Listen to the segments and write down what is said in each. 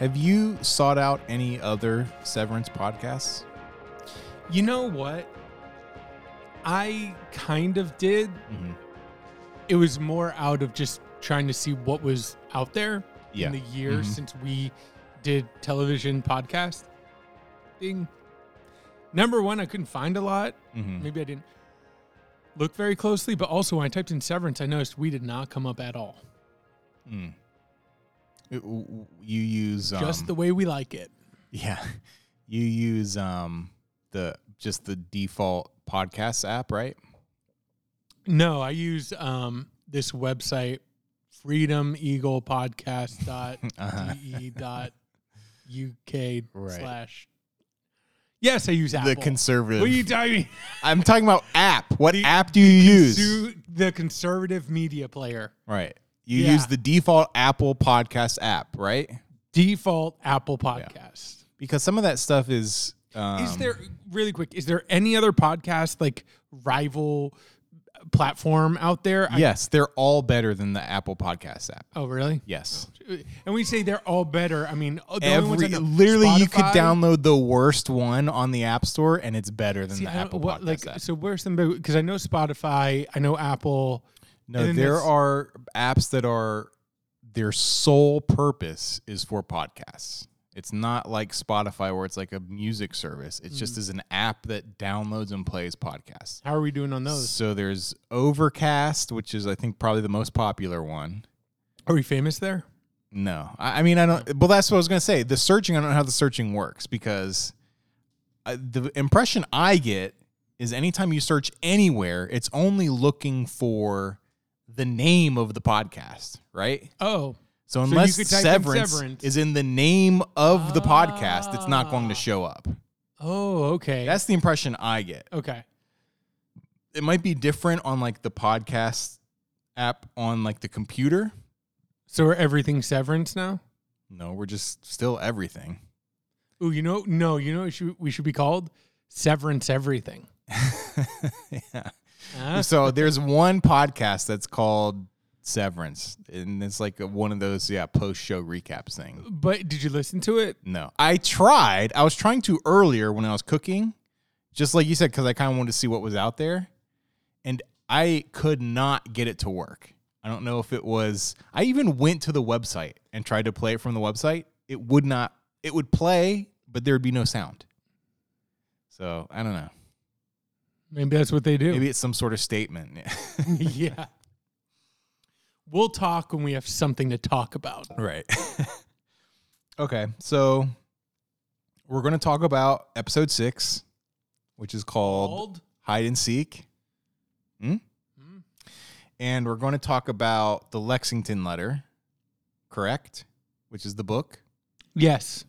Have you sought out any other Severance podcasts? You know what? I kind of did. Mhm. It was more out of just trying to see what was out there Yeah. in the years Mhm. since we did television podcast thing. Number one, I couldn't find a lot. Mhm. Maybe I didn't look very closely, but also when I typed in severance, I noticed we did not come up at all. Mm. It- w- you use um, Just the way we like it. yeah, you use um the just the default podcast app, right? No, I use um, this website, freedomeaglepodcast.de dot uk Right. slash. Yes, I use Apple. The conservative. what are you talking? I'm talking about app. What The- app do you use? The conservative media player. Right. You Yeah. use the default Apple podcast app, right? Default Apple podcast. Because some of that stuff is. Um, is there really quick? Is there any other podcast like rival platform out there? I- Yes, they're all better than the Apple Podcast app. oh, really? Yes. And we say they're all better. I mean, the only ones Every I literally, you could download the worst one on the App Store, and it's better than See, the I Apple what, Podcast like, app. So where's some because I know Spotify, I know Apple. No, there are apps that are their sole purpose is for podcasts. It's not like Spotify where it's like a music service. It's just Mm. as an app that downloads and plays podcasts. How are we doing on those? So there's Overcast, which is I think probably the most popular one. Are we famous there? No, I, I mean I don't. Well, that's what I was gonna say. The searching, I don't know how the searching works because I, the impression I get is anytime you search anywhere, it's only looking for the name of the podcast, right? Oh, So unless in severance, Severance. is in the name of the podcast, it's not going to Ah. show up. oh, okay. That's the impression I get. okay. It might be different on like the podcast app on like the computer. So are everything severance now? No, we're just still everything. Oh, you know, no, you know, what should, we should be called severance everything. yeah. Huh? So there's one podcast that's called Severance, and it's like one of those yeah post show recaps thing. but did you listen to it? No, I tried. I was trying to earlier when I was cooking, just like you said, because I kind of wanted to see what was out there, and I could not get it to work. I don't know if it was. I even went to the website and tried to play it from the website. It would not. It would play, but there would be no sound. So I don't know. Maybe that's what they do. Maybe it's some sort of statement. yeah. We'll talk when we have something to talk about. Right. okay, so we're going to talk about episode six, which is called Called? Hide and Seek. Hmm? Hmm. And we're going to talk about the Lexington letter, correct? Which is the book. Yes,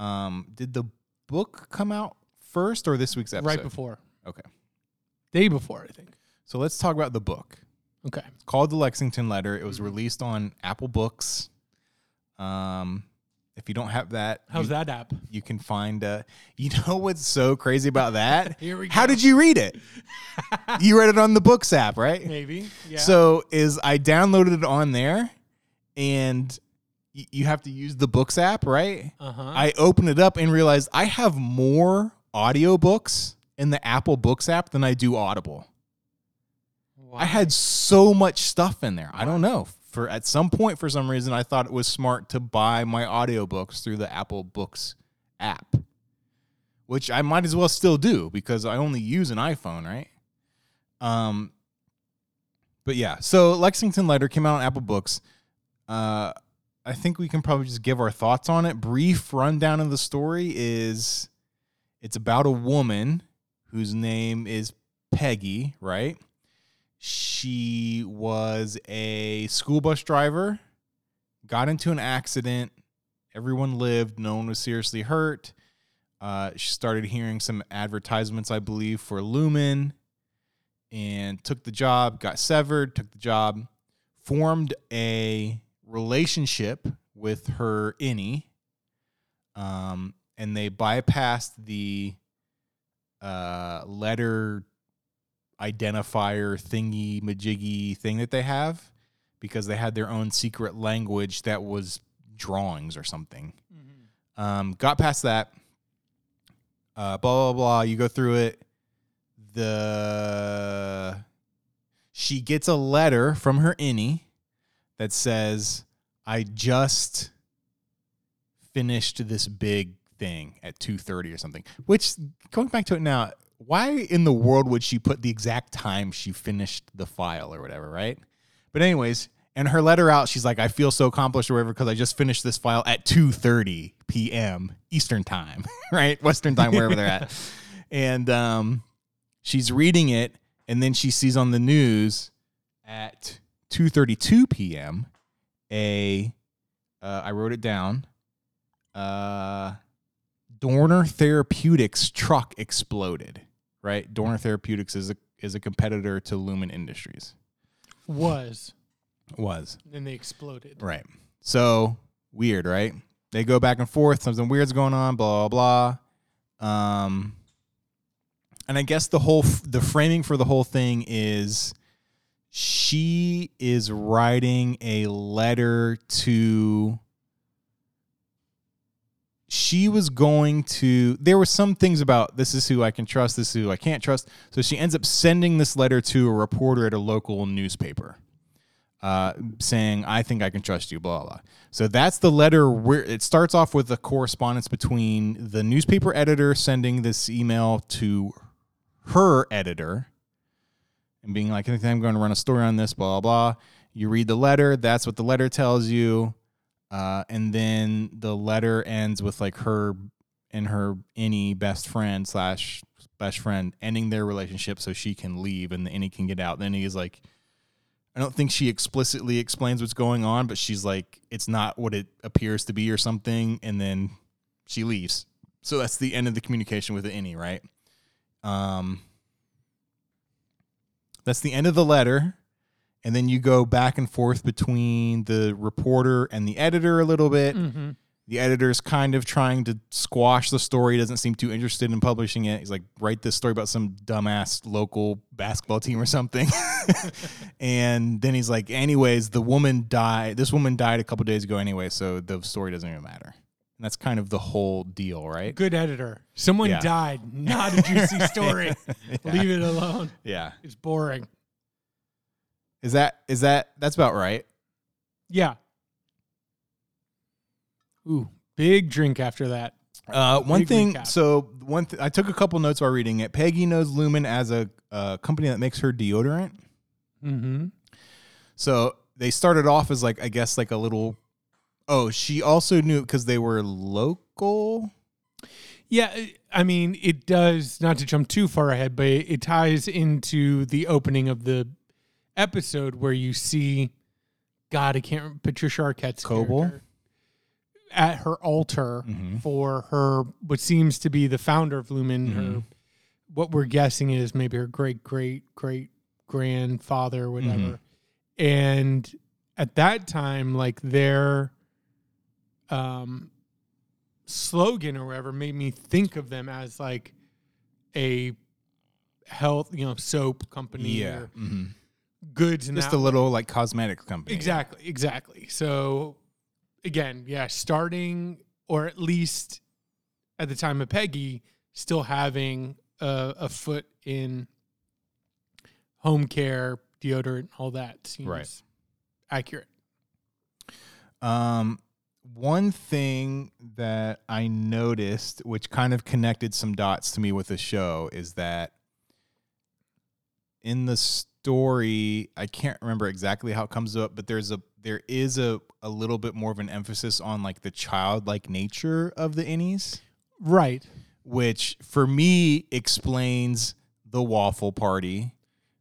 Um, did the book come out first or this week's episode? right before. Okay. Day before, I think. So let's talk about the book. Okay. It's called the Lexington Letter. It was Mhm. released on Apple Books. Um, if you don't have that, How's you, that app? you can find. Uh, you know what's so crazy about that? Here we go. How did you read it? you read it on the Books app, right? Maybe. Yeah. So is I downloaded it on there, and y- you have to use the Books app, right? uh huh. I opened it up and realized I have more audiobooks in the Apple Books app than I do Audible. I had so much stuff in there. I don't know. For at some point for some reason I thought it was smart to buy my audiobooks through the Apple Books app. Which I might as well still do because I only use an iPhone, right? Um but yeah, so Lexington Letter came out on Apple Books. Uh I think we can probably just give our thoughts on it. Brief rundown of the story is it's about a woman whose name is Peggy, right? She was a school bus driver, got into an accident. Everyone lived, no one was seriously hurt. Uh, she started hearing some advertisements, I believe, for Lumon and took the job, got severed, took the job, formed a relationship with her innie, um, and they bypassed the uh, letter identifier thingy majiggy thing that they have because they had their own secret language that was drawings or something. Mhm. Um, got past that. Uh, blah blah blah. You go through it. The she gets a letter from her innie that says, "I just finished this big thing at two thirty or something." Which going back to it now, why in the world would she put the exact time she finished the file or whatever, right? But anyways, and her letter out, she's like, I feel so accomplished or whatever because I just finished this file at 2:30 p.m. Eastern time, right? Western time, wherever they're at. And um, she's reading it, and then she sees on the news at 2:32 p.m. a uh, I wrote it down. Uh, Dorner Therapeutics truck exploded. Right, Dorner Therapeutics is a is a competitor to Lumon Industries. Was. Was Then they exploded. Right. So weird, right? They go back and forth. Something weird's going on. Blah blah. blah. Um, and I guess the whole f- the framing for the whole thing is she is writing a letter to. She was going to. There were some things about this is who I can trust, this is who I can't trust. So she ends up sending this letter to a reporter at a local newspaper uh, saying, I think I can trust you, blah, blah. So that's the letter where it starts off with a correspondence between the newspaper editor sending this email to her editor and being like, I think I'm going to run a story on this, blah, blah. You read the letter, that's what the letter tells you. Uh, and then the letter ends with like her and her innie best friend slash best friend ending their relationship so she can leave and the innie can get out. Then he is like, I don't think she explicitly explains what's going on, but she's like, it's not what it appears to be or something. And then she leaves. So that's the end of the communication with the innie, right? Um, that's the end of the letter. And then you go back and forth between the reporter and the editor a little bit. Mm-hmm. The editor's kind of trying to squash the story, doesn't seem too interested in publishing it. He's like, write this story about some dumbass local basketball team or something. and then he's like, anyways, the woman died. This woman died a couple days ago anyway, so the story doesn't even matter. And that's kind of the whole deal, right? Good editor. Someone Yeah. died. Not a juicy story. Leave it alone. Yeah. It's boring. Is that is that that's about right? Yeah. Ooh, big drink after that. Uh, one Big thing. recap. So one, th- I took a couple notes while reading it. Peggy knows Lumon as a, a company that makes her deodorant. Mm-hmm. So they started off as like I guess like a little. Oh, she also knew because they were local. Yeah, I mean, it does not to jump too far ahead, but it ties into the opening of the episode where you see, God, I can't remember, Patricia Arquette's Cobel? character at her altar Mhm. for her what seems to be the founder of Lumon. Her Mhm. what we're guessing is maybe her great great great grandfather, whatever. Mhm. And at that time, like their um slogan or whatever made me think of them as like a health, you know, soap company or hmm goods and just a little like cosmetic company. Exactly, exactly. So again, yeah, starting or at least at the time of Peggy, still having a, a foot in home care, deodorant, all that seems Right. accurate. Um, one thing that I noticed, which kind of connected some dots to me with the show, is that in the story, I can't remember exactly how it comes up, but there's a there is a a little bit more of an emphasis on like the childlike nature of the innies, Right. which for me explains the waffle party.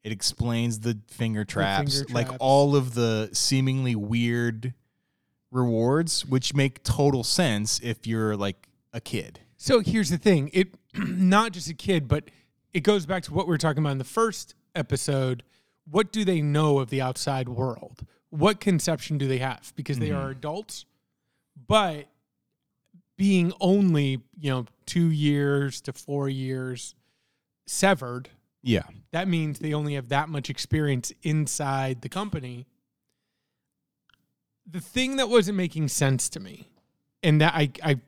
It explains the finger traps, finger like all of the seemingly weird rewards, which make total sense if you're like a kid. So here's the thing: it not just a kid, but it goes back to what we were talking about in the first episode. What do they know of the outside world? What conception do they have? Because they are adults, but being only you know two years to four years severed, Yeah. that means they only have that much experience inside the company. The thing that wasn't making sense to me, and that I, I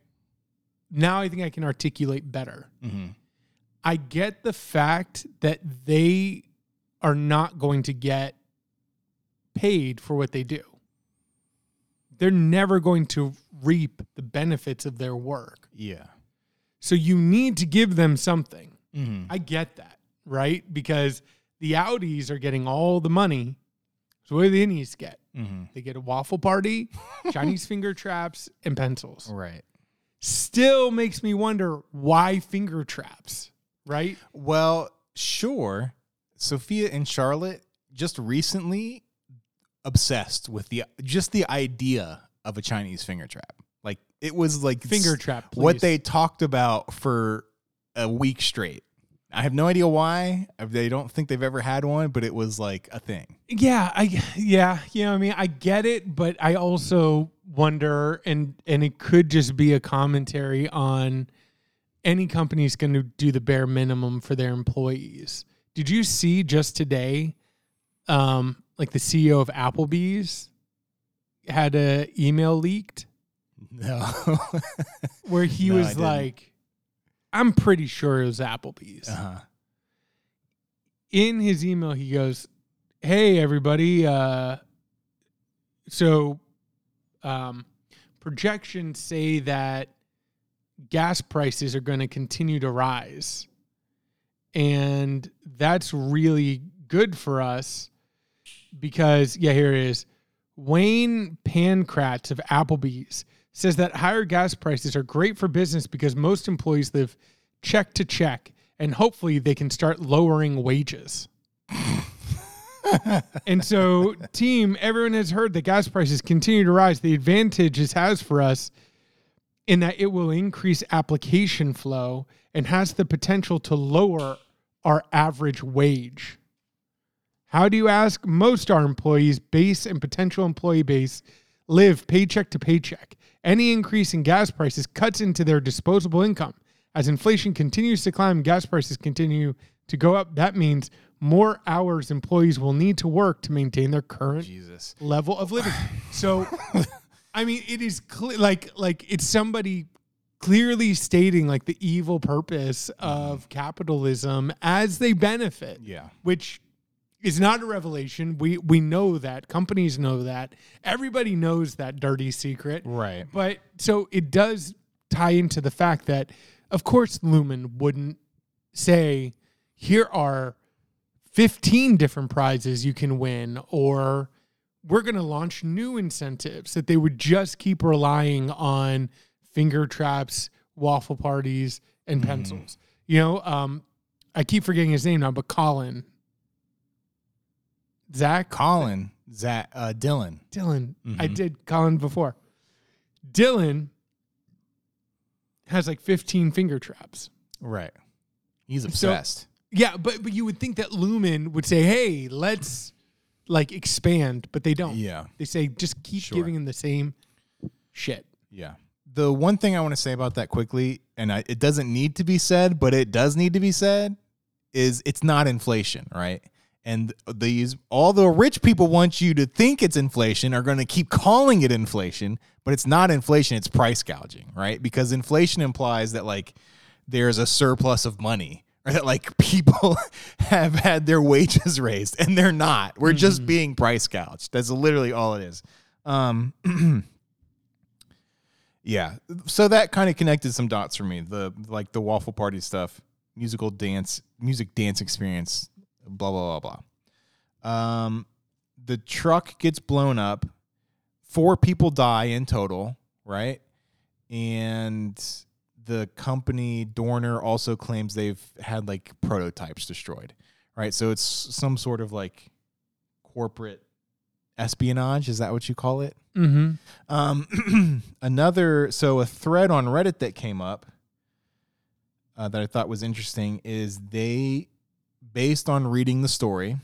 now I think I can articulate better. Mm-hmm. I get the fact that they are not going to get paid for what they do. They're never going to reap the benefits of their work. Yeah. So you need to give them something. Mm-hmm. I get that, right? Because the outies are getting all the money. So what do the innies get? Mm-hmm. They get a waffle party, Chinese finger traps, and pencils. Right. Still makes me wonder why finger traps, right? Well, sure. Sophia and Charlotte just recently obsessed with the just the idea of a Chinese finger trap. Like it was like Finger trap, what they talked about for a week straight. I have no idea why. They don't think they've ever had one, but it was like a thing. Yeah, I yeah, you know what I mean, I get it, but I also wonder and and it could just be a commentary on any company's going to do the bare minimum for their employees. Did you see just today um like the CEO of Applebee's had a email leaked No. where he No, was like I'm pretty sure it was Applebee's. uh-huh. in his email he goes hey everybody uh so um projections say that gas prices are going to continue to rise and that's really good for us because yeah here it is. Wayne pankratz of applebee's says that higher gas prices are great for business because most employees live check to check and hopefully they can start lowering wages. And so team everyone has heard that gas prices continue to rise. The advantage this has for us in that it will increase application flow and has the potential to lower our average wage how do you ask most our employees base and potential employee base live paycheck to paycheck any increase in gas prices cuts into their disposable income as inflation continues to climb gas prices continue to go up that means more hours employees will need to work to maintain their current Jesus. level of living. So, I mean, it is clear, like like it's somebody clearly stating like the evil purpose mm-hmm. of capitalism as they benefit, Yeah. which is not a revelation. We we know that companies know that everybody knows that dirty secret. Right. But so it does tie into the fact that, of course, Lumon wouldn't say, here are 15 different prizes you can win, or we're going to launch new incentives, that they would just keep relying on finger traps, waffle parties, and pencils. You know, um, I keep forgetting his name now, but Colin. Zach? Colin, Zach, uh, Dylan. Dylan. I Mhm. did Colin before. Dylan has like 15 finger traps. Right. He's obsessed. Yeah, but but you would think that Lumon would say, "Hey, let's like expand," but they don't. yeah. They say just keep Sure. giving him the same shit. Yeah. The one thing I want to say about that quickly, and I, it doesn't need to be said, but it does need to be said, is it's not inflation, right? And these all the rich people want you to think it's inflation are going to keep calling it inflation, but it's not inflation, it's price gouging, right? Because inflation implies that like there's a surplus of money or that like people have had their wages raised and they're not. We're just being price gouged. That's literally all it is. Um Yeah. So that kind of connected some dots for me. The like the waffle party stuff, musical dance, music dance experience, blah blah blah blah. Um the truck gets blown up. Four people die in total, right? And the company Dorner also claims they've had like prototypes destroyed, right? So it's some sort of like corporate espionage. Is that what you call it? Mm-hmm. Um, another, so a thread on Reddit that came up uh, that I thought was interesting is they, based on reading the story.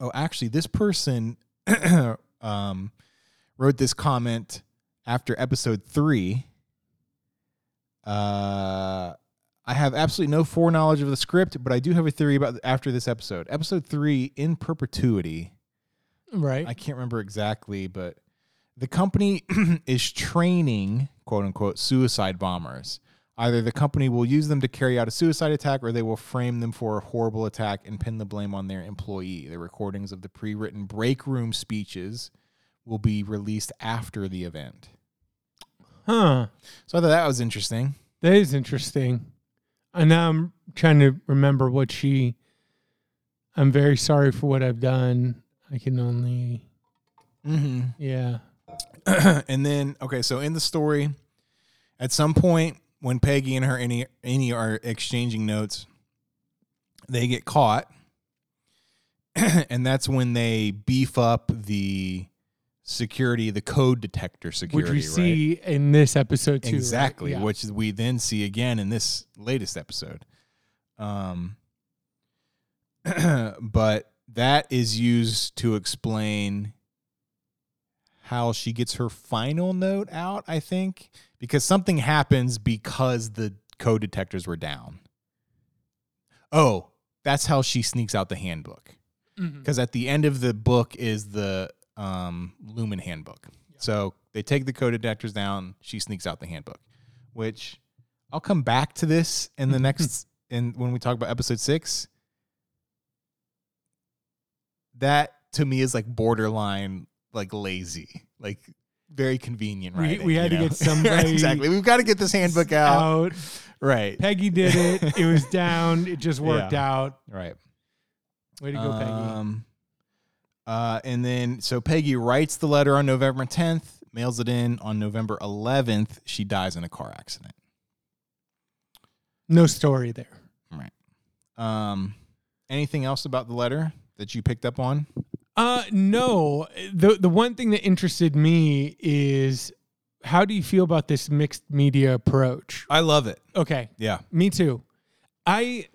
Oh, actually, this person um, wrote this comment after episode three. Uh, I have absolutely no foreknowledge of the script, but I do have a theory about after this episode. Episode three, in perpetuity. Right. I can't remember exactly, but the company is training quote unquote suicide bombers. Either the company will use them to carry out a suicide attack or they will frame them for a horrible attack and pin the blame on their employee. The recordings of the pre written break room speeches will be released after the event. Huh. So I thought that was interesting. That is interesting. And now I'm trying to remember what she. I'm very sorry for what I've done. I can only. Mm-hmm. Yeah. and then, okay, so in the story, at some point when Peggy and her any any are exchanging notes, they get caught, and that's when they beef up the security, the code detector security, Which we right? see in this episode too. right? exactly, Yeah. which we then see again in this latest episode. Um, but that is used to explain how she gets her final note out, I think, because something happens because the code detectors were down. Oh, that's how she sneaks out the handbook. Mhm. Because at the end of the book is the um, Lumon handbook. So they take the code detectors down. She sneaks out the handbook, which I'll come back to this in the next in when we talk about episode six. That to me is like borderline like lazy, like very convenient. We- writing, we had to know? get somebody exactly. We've got to get this handbook out. Out. Right. Peggy did it. It was down. It just worked Yeah. out. Right. Way to go, Peggy. Um, uh, and then so Peggy writes the letter on November 10th, mails it in on November 11th. She dies in a car accident. No story there. Right. Um, anything else about the letter that you picked up on? Uh no. The the one thing that interested me is how do you feel about this mixed media approach? I love it. Okay. Yeah. Me too. I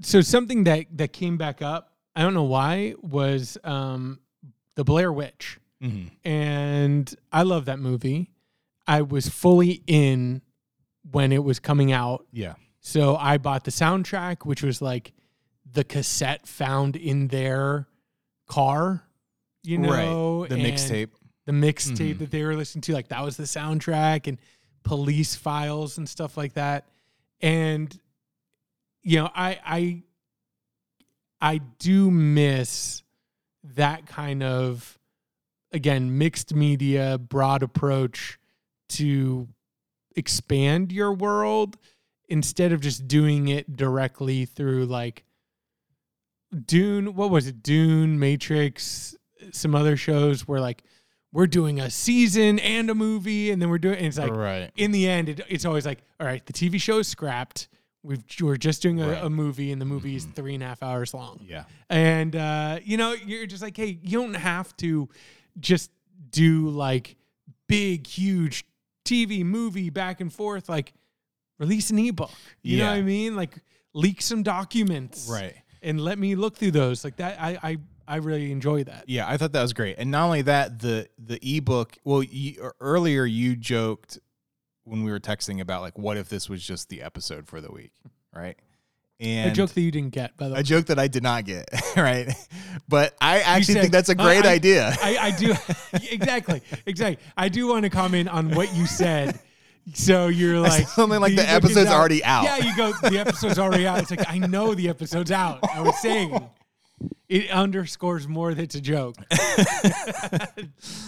so something that that came back up, I don't know why, was um the Blair Witch. Mm-hmm. And I love that movie. I was fully in when it was coming out. Yeah. So I bought the soundtrack, which was like the cassette found in their car, you know, The mixtape. the mixtape Mhm. that they were listening to, like that was the soundtrack and police files and stuff like that. And you know, I I I do miss that kind of again mixed media broad approach to expand your world instead of just doing it directly through like Dune, what was it? Dune, Matrix, some other shows where like we're doing a season and a movie, and then we're doing. And it's like right. in the end, it, it's always like, all right, the TV show is scrapped. We've we're just doing a, Right. a movie, and the movie is three and a half hours long. Yeah. And uh, you know, you're just like, hey, you don't have to just do like big, huge TV movie back and forth. Like, release an ebook. You know what I mean? Like, leak some documents, Right. And let me look through those. Like that, I I I really enjoy that. Yeah, I thought that was great. And not only that, the the ebook. Well, you, earlier you joked when we were texting about like, what if this was just the episode for the week, right? And a joke that you didn't get, by the way. a joke that I did not get, right? But I actually said, think that's a "Uh, great I- idea. I, I do exactly, exactly. I do want to comment on what you said. So you're like something like the episode's already out. Yeah, you go. The episode's already out. It's like I know the episode's out. I was saying it underscores more that it's a joke.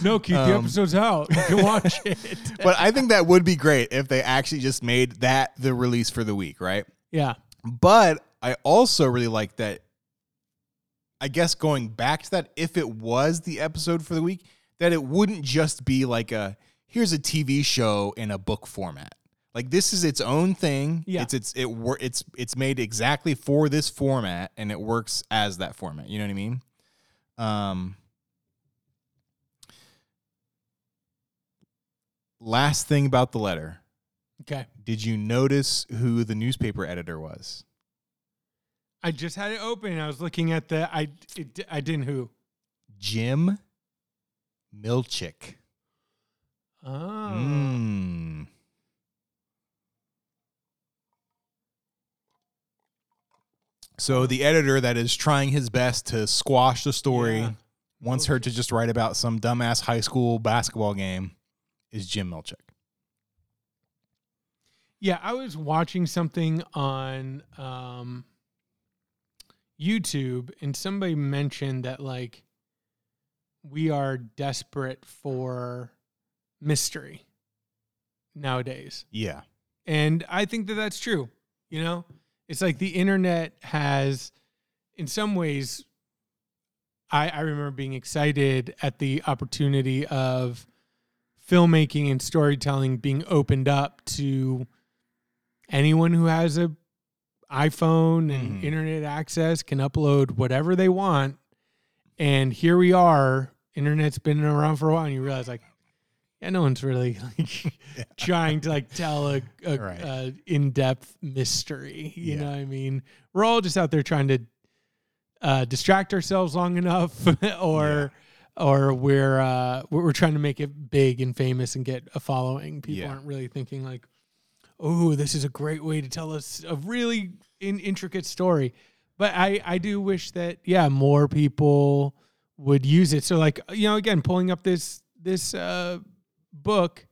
no, Keith, the Um, episode's out. You can watch it. but I think that would be great if they actually just made that the release for the week, right? Yeah, But I also really like that. I guess going back to that, if it was the episode for the week, that it wouldn't just be like a here's a TV show in a book format. Like this is its own thing. Yeah. It's it's it wor- it's it's made exactly for this format and it works as that format. You know what I mean? Um Last thing about the letter. okay. Did you notice who the newspaper editor was? I just had it open. and I was looking at the. I it, I didn't who. Jim Milchick. Oh, Mm. So the editor that is trying his best to squash the story Yeah. wants her to just write about some dumbass high school basketball game is Jim Milchick. Yeah, I was watching something on um, YouTube, and somebody mentioned that like we are desperate for mystery nowadays, Yeah. and I think that that's true. You know, it's like the internet has, in some ways, I, I remember being excited at the opportunity of filmmaking and storytelling being opened up to anyone who has a iPhone and Mhm. internet access can upload whatever they want. And here we are. Internet's been around for a while, and you realize like, yeah, no one's really like trying to like tell a, a, Right. a in-depth mystery. You Yeah. know what I mean? We're all just out there trying to uh, distract ourselves long enough, or or we're uh, we're trying to make it big and famous and get a following. People Yeah. aren't really thinking like, oh, this is a great way to tell us a really in, intricate story. But I I do wish that yeah more people would use it. So like you know again pulling up this this uh, book,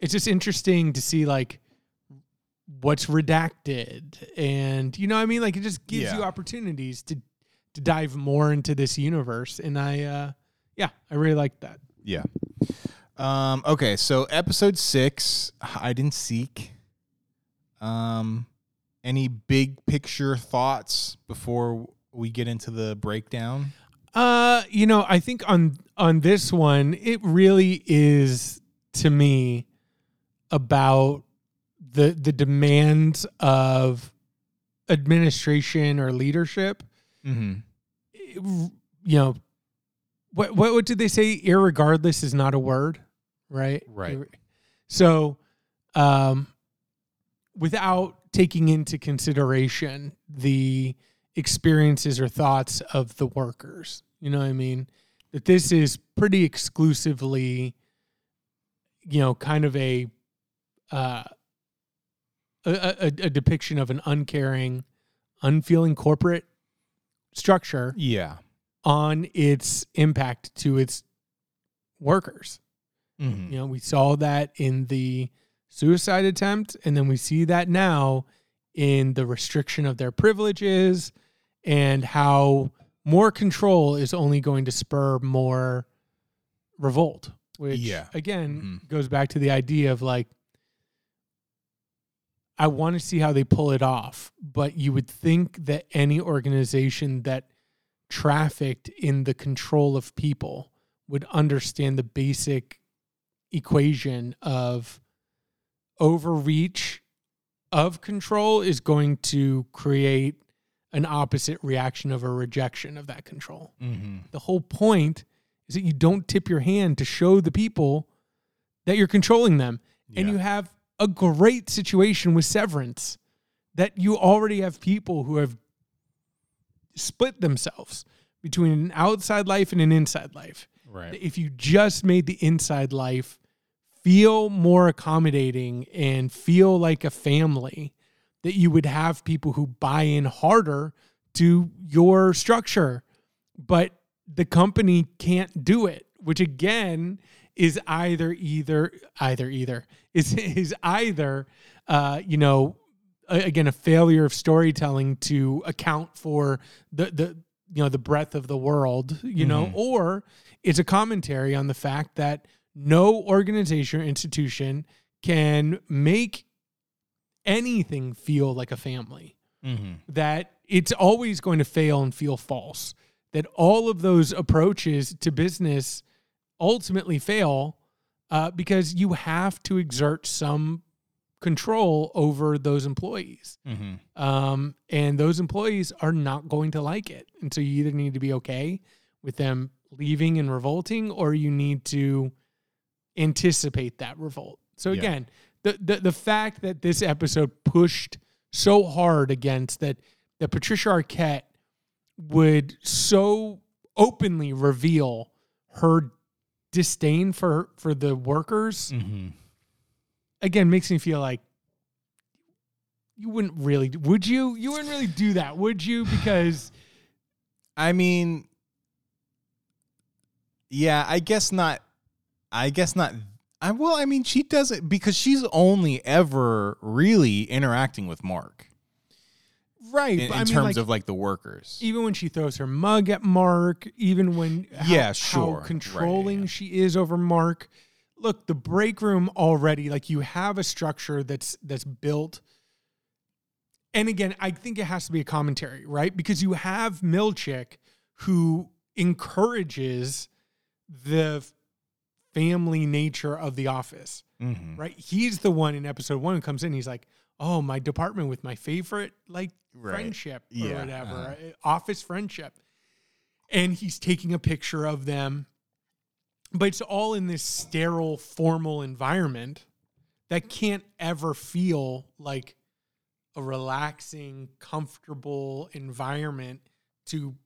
it's just interesting to see like what's redacted and you know what I mean like it just gives Yeah. you opportunities to to dive more into this universe and I uh yeah I really like that. Yeah. Um, okay, so episode six, hide and seek. Um, any big picture thoughts before we get into the breakdown? Uh, you know, I think on on this one, it really is to me about the the demands of administration or leadership. Mm-hmm. It- you know, what what what did they say? Irregardless is not a word, right? Right. So, um, without taking into consideration the experiences or thoughts of the workers, you know what I mean? That this is pretty exclusively, you know, kind of a uh, a, a, a depiction of an uncaring, unfeeling corporate structure Yeah. on its impact to its workers. Mm-hmm. You know, we saw that in the suicide attempt, and then we see that now in the restriction of their privileges and how more control is only going to spur more revolt, which Yeah. again Mhm. goes back to the idea of like, I want to see how they pull it off, but you would think that any organization that trafficked in the control of people would understand the basic equation of overreach of control is going to create an opposite reaction of a rejection of that control. Mm-hmm. The whole point is that you don't tip your hand to show the people that you're controlling them. And you have a great situation with severance that you already have people who have split themselves between an outside life and an inside life Right. if you just made the inside life feel more accommodating and feel like a family, that you would have people who buy in harder to your structure. But the company can't do it, which again is either either either either is is either uh, you know again a failure of storytelling to account for the the you know the breadth of the world you know Mhm. or it's a commentary on the fact that no organization or institution can make anything feel like a family Mm-hmm. that it's always going to fail and feel false that all of those approaches to business ultimately fail uh, because you have to exert some control over those employees Mm-hmm. um, and those employees are not going to like it. And so you either need to be okay with them leaving and revolting, or you need to anticipate that revolt. So Yeah. again, the, the the fact that this episode pushed so hard against that that Patricia Arquette would so openly reveal her disdain for for the workers Mm-hmm. again makes me feel like you wouldn't really would you you wouldn't really do that would you because I mean, yeah, I guess not. I guess not. I well, I mean, she does it because she's only ever really interacting with Mark right. in, in I mean, terms like, of like the workers. even when she throws her mug at Mark, even when how, Yeah, sure. How controlling yeah. she is over Mark. Look, the break room already like you have a structure that's that's built. And again, I think it has to be a commentary, right? Because you have Milchick who encourages the family nature of the office, Mhm. right? He's the one in episode one who comes in. He's like, "Oh, my department with my favorite like Right. friendship or Yeah, whatever, uh-huh. uh, office friendship. And he's taking a picture of them. But it's all in this sterile, formal environment that can't ever feel like a relaxing, comfortable environment to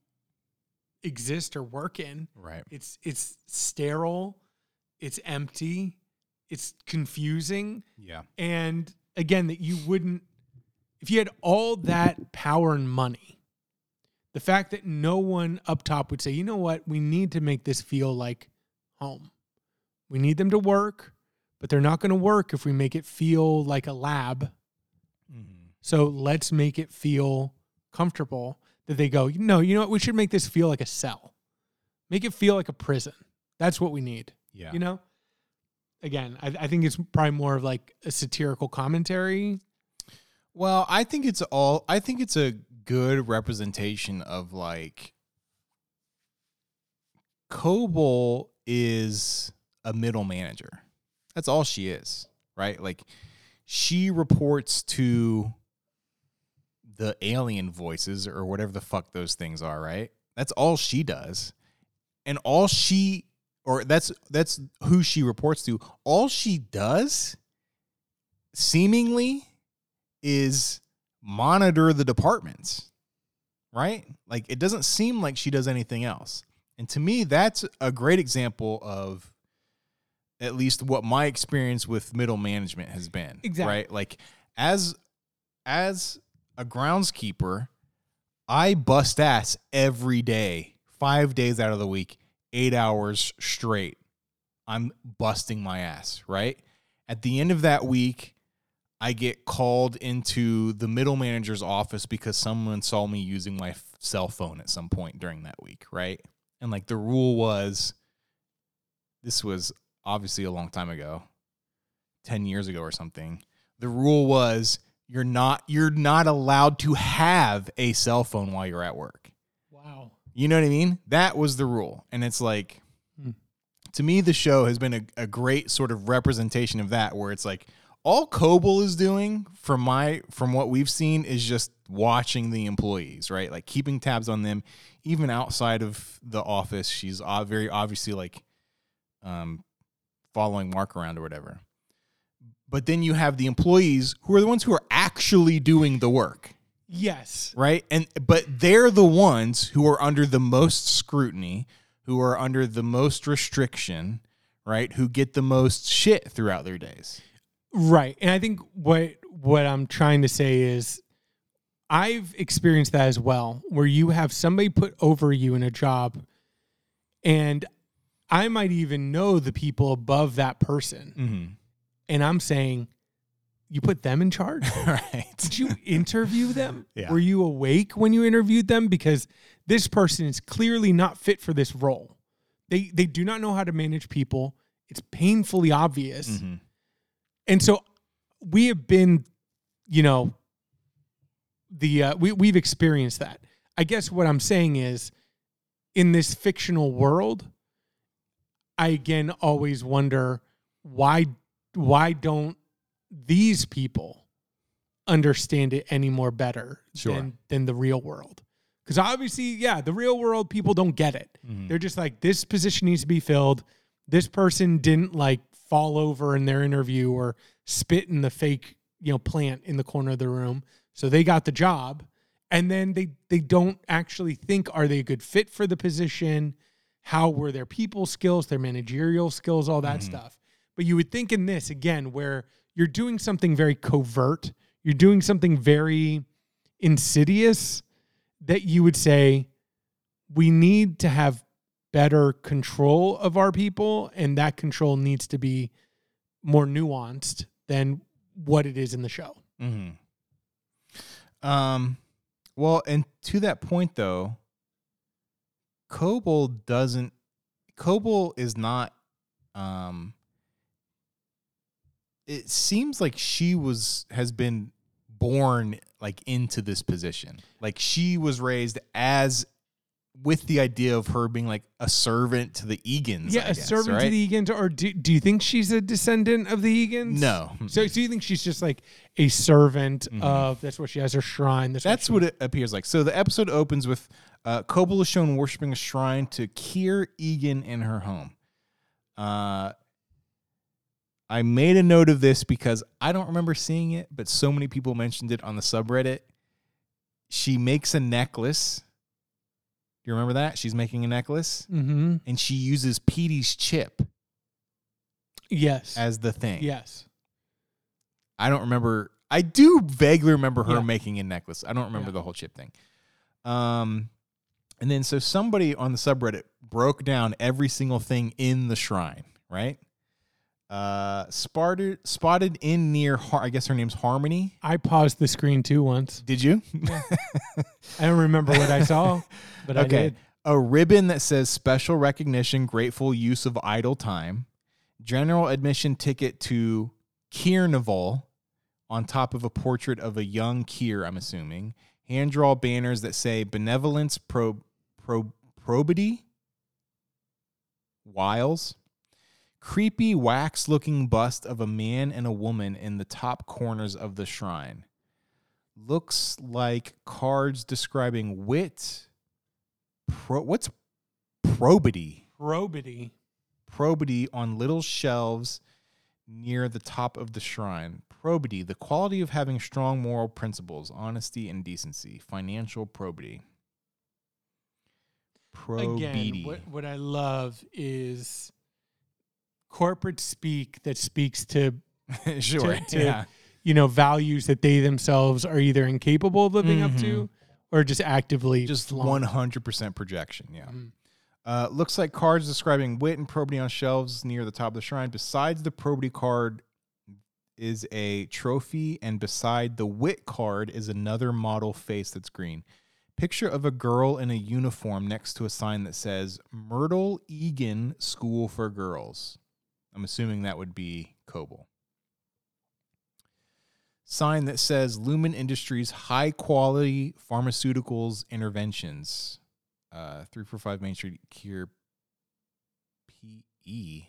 exist or work in. Right. It's it's sterile, it's empty, it's confusing. Yeah. and again that you wouldn't if you had all that power and money the fact that no one up top would say you know what? We need to make this feel like home. We need them to work but they're not going to work if we make it feel like a lab. Mm-hmm. so let's make it feel comfortable that they go no you know what? We should make this feel like a cell. Make it feel like a prison. That's what we need Yeah. you know again I, I think it's probably more of like a satirical commentary Well, I think it's all I think it's a good representation of like Cobel is a middle manager. That's all she is, right? Like she reports to the alien voices or whatever the fuck those things are, right? That's all she does. And all she or that's that's who she reports to. All she does seemingly is monitor the departments, right? Like it doesn't seem like she does anything else. And to me, that's a great example of at least what my experience with middle management has been. Exactly. Right? Like as as a groundskeeper, I bust ass every day, five days out of the week, eight hours straight. I'm busting my ass, right? At the end of that week, I get called into the middle manager's office because someone saw me using my f- cell phone at some point during that week, right? And like the rule was this was obviously a long time ago, 10 years ago or something. The rule was you're not you're not allowed to have a cell phone while you're at work. You know what I mean? That was the rule. And it's like, Hmm. to me, the show has been a, a great sort of representation of that, where it's like all Cobel is doing from my from what we've seen is just watching the employees, right? Like keeping tabs on them, even outside of the office. She's very obviously like um, following Mark around or whatever. But then you have the employees who are the ones who are actually doing the work yes. Right? And but they're the ones who are under the most scrutiny who are under the most restriction right? Who get the most shit throughout their days. Right. And i think what what i'm trying to say is i've experienced that as well where you have somebody put over you in a job and i might even know the people above that person. Mm-hmm. and i'm saying you put them in charge? Right. Did you interview them? Yeah. were you awake when you interviewed them? Because this person is clearly not fit for this role. They they do not know how to manage people. It's painfully obvious. Mhm. and so we have been you know the uh, we, we've experienced that. I guess what i'm saying is in this fictional world i again always wonder why why don't these people understand it any more better Sure. than than the real world. Because obviously yeah the real world people don't get it. Mhm. they're just like this position needs to be filled. This person didn't like fall over in their interview or spit in the fake you know plant in the corner of the room. So they got the job. And then they they don't actually think are they a good fit for the position? How were their people skills their managerial skills all that Mhm. stuff? But you would think in this again where you're doing something very covert you're doing something very insidious that you would say we need to have better control of our people and that control needs to be more nuanced than what it is in the show. Mm-hmm. Um, well, and to that point though, Cobel doesn't. Cobel is not. Um, it seems like she was has been born like into this position. Like she was raised as with the idea of her being like a servant to the Egans. Yeah, I a guess, servant to the Egans, or do, do you think she's a descendant of the Egans? No. So, so you think she's just like a servant Mhm. of? That's what she has her shrine. That's, That's she- what it appears like. So the episode opens with uh, Cobel is shown worshiping a shrine to Kier Egan in her home. Uh, I made a note of this because I don't remember seeing it, but so many people mentioned it on the subreddit. She makes a necklace. Do you remember that? She's making a necklace Mhm. and she uses Petey's chip Yes. as the thing. yes. I don't remember. I do vaguely remember her Yeah. making a necklace. I don't remember Yeah. the whole chip thing. Um, and then so somebody on the subreddit broke down every single thing in the shrine, right? Uh, spotted spotted in near. Har- I guess her name's Harmony. I paused the screen too once. Did you? I don't remember what I saw, but I okay. did. A ribbon that says special recognition, grateful use of idle time, general admission ticket to Kiernaval on top of a portrait of a young Kier, I'm assuming. Hand draw banners that say benevolence, pro, pro, probity, wiles. Creepy wax looking bust of a man and a woman in the top corners of the shrine. Looks like cards describing wit, pro what's probity Probity. probity on little shelves near the top of the shrine probity the quality of having strong moral principles honesty and decency financial probity probity Again, what what I love is corporate speak that speaks to sure to- to- yeah you know values that they themselves are either incapable of living up to or just actively just flaunt. 100% projection yeah Mhm. Uh, looks like cards describing wit and probity on shelves near the top of the shrine. Besides the probity card is a trophy, and beside the wit card is another model face that's green. Picture of a girl in a uniform next to a sign that says Myrtle Egan School for Girls. I'm assuming that would be Cobel. Sign that says Lumon Industries High Quality Pharmaceuticals Interventions uh, 345 Main Street, Kier PE.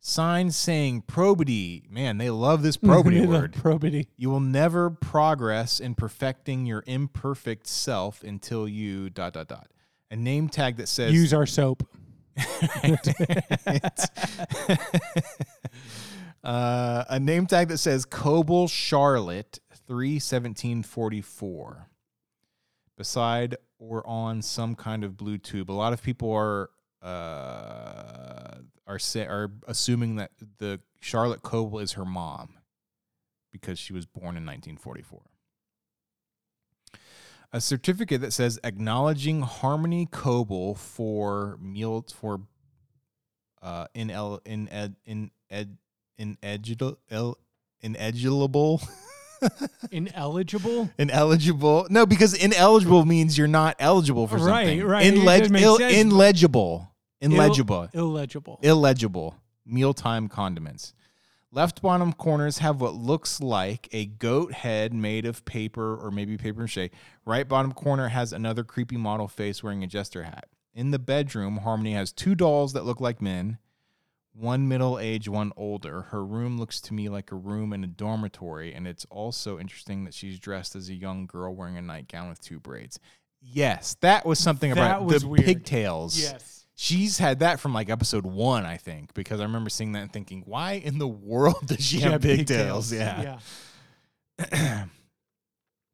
Sign saying probity. Man, they love this probity word. Probity. You will never progress in perfecting your imperfect self until you dot dot dot. A name tag that says Use our soap. uh, a name tag that says Cobel Charlotte 31744 beside or on some kind of blue tube. A lot of people are uh, are say, are assuming that the Charlotte Cobel is her mom because she was born in 1944. A certificate that says acknowledging Harmony Cobel for meal for uh in el in ed in ed in ineligible ineligible? Ineligible. ineligible? No because ineligible means you're not eligible for something. right. It Inleg- ill- illegible illegible Illegible. illegible. Mealtime condiments left bottom corners have what looks like a goat head made of paper or maybe paper mache. Right bottom corner has another creepy model face wearing a jester hat. In the bedroom harmony has two dolls that look like men one middle age one older. Her room looks to me like a room in a dormitory and it's also interesting that she's dressed as a young girl wearing a nightgown with two braids. Yes that was something That about was the weird. pigtails. Yes. She's had that from like episode one, I think, because I remember seeing that and thinking, why in the world does she, She have pigtails? pigtails. Yeah.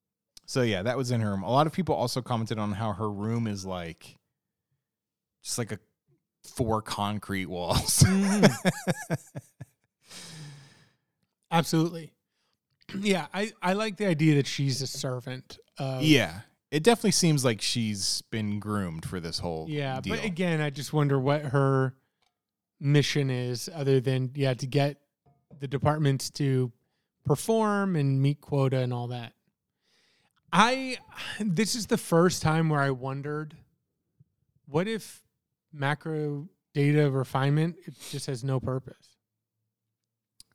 so yeah, that was in her room. A lot of people also commented on how her room is like just like a four concrete walls. Mhm. Absolutely. Yeah, I, I like the idea that she's a servant. Of, yeah. It definitely seems like she's been groomed for this whole Yeah, deal. but again, I just wonder what her mission is other than yeah to get the departments to perform and meet quota and all that. I this is the first time where I wondered what if macro data refinement it just has no purpose.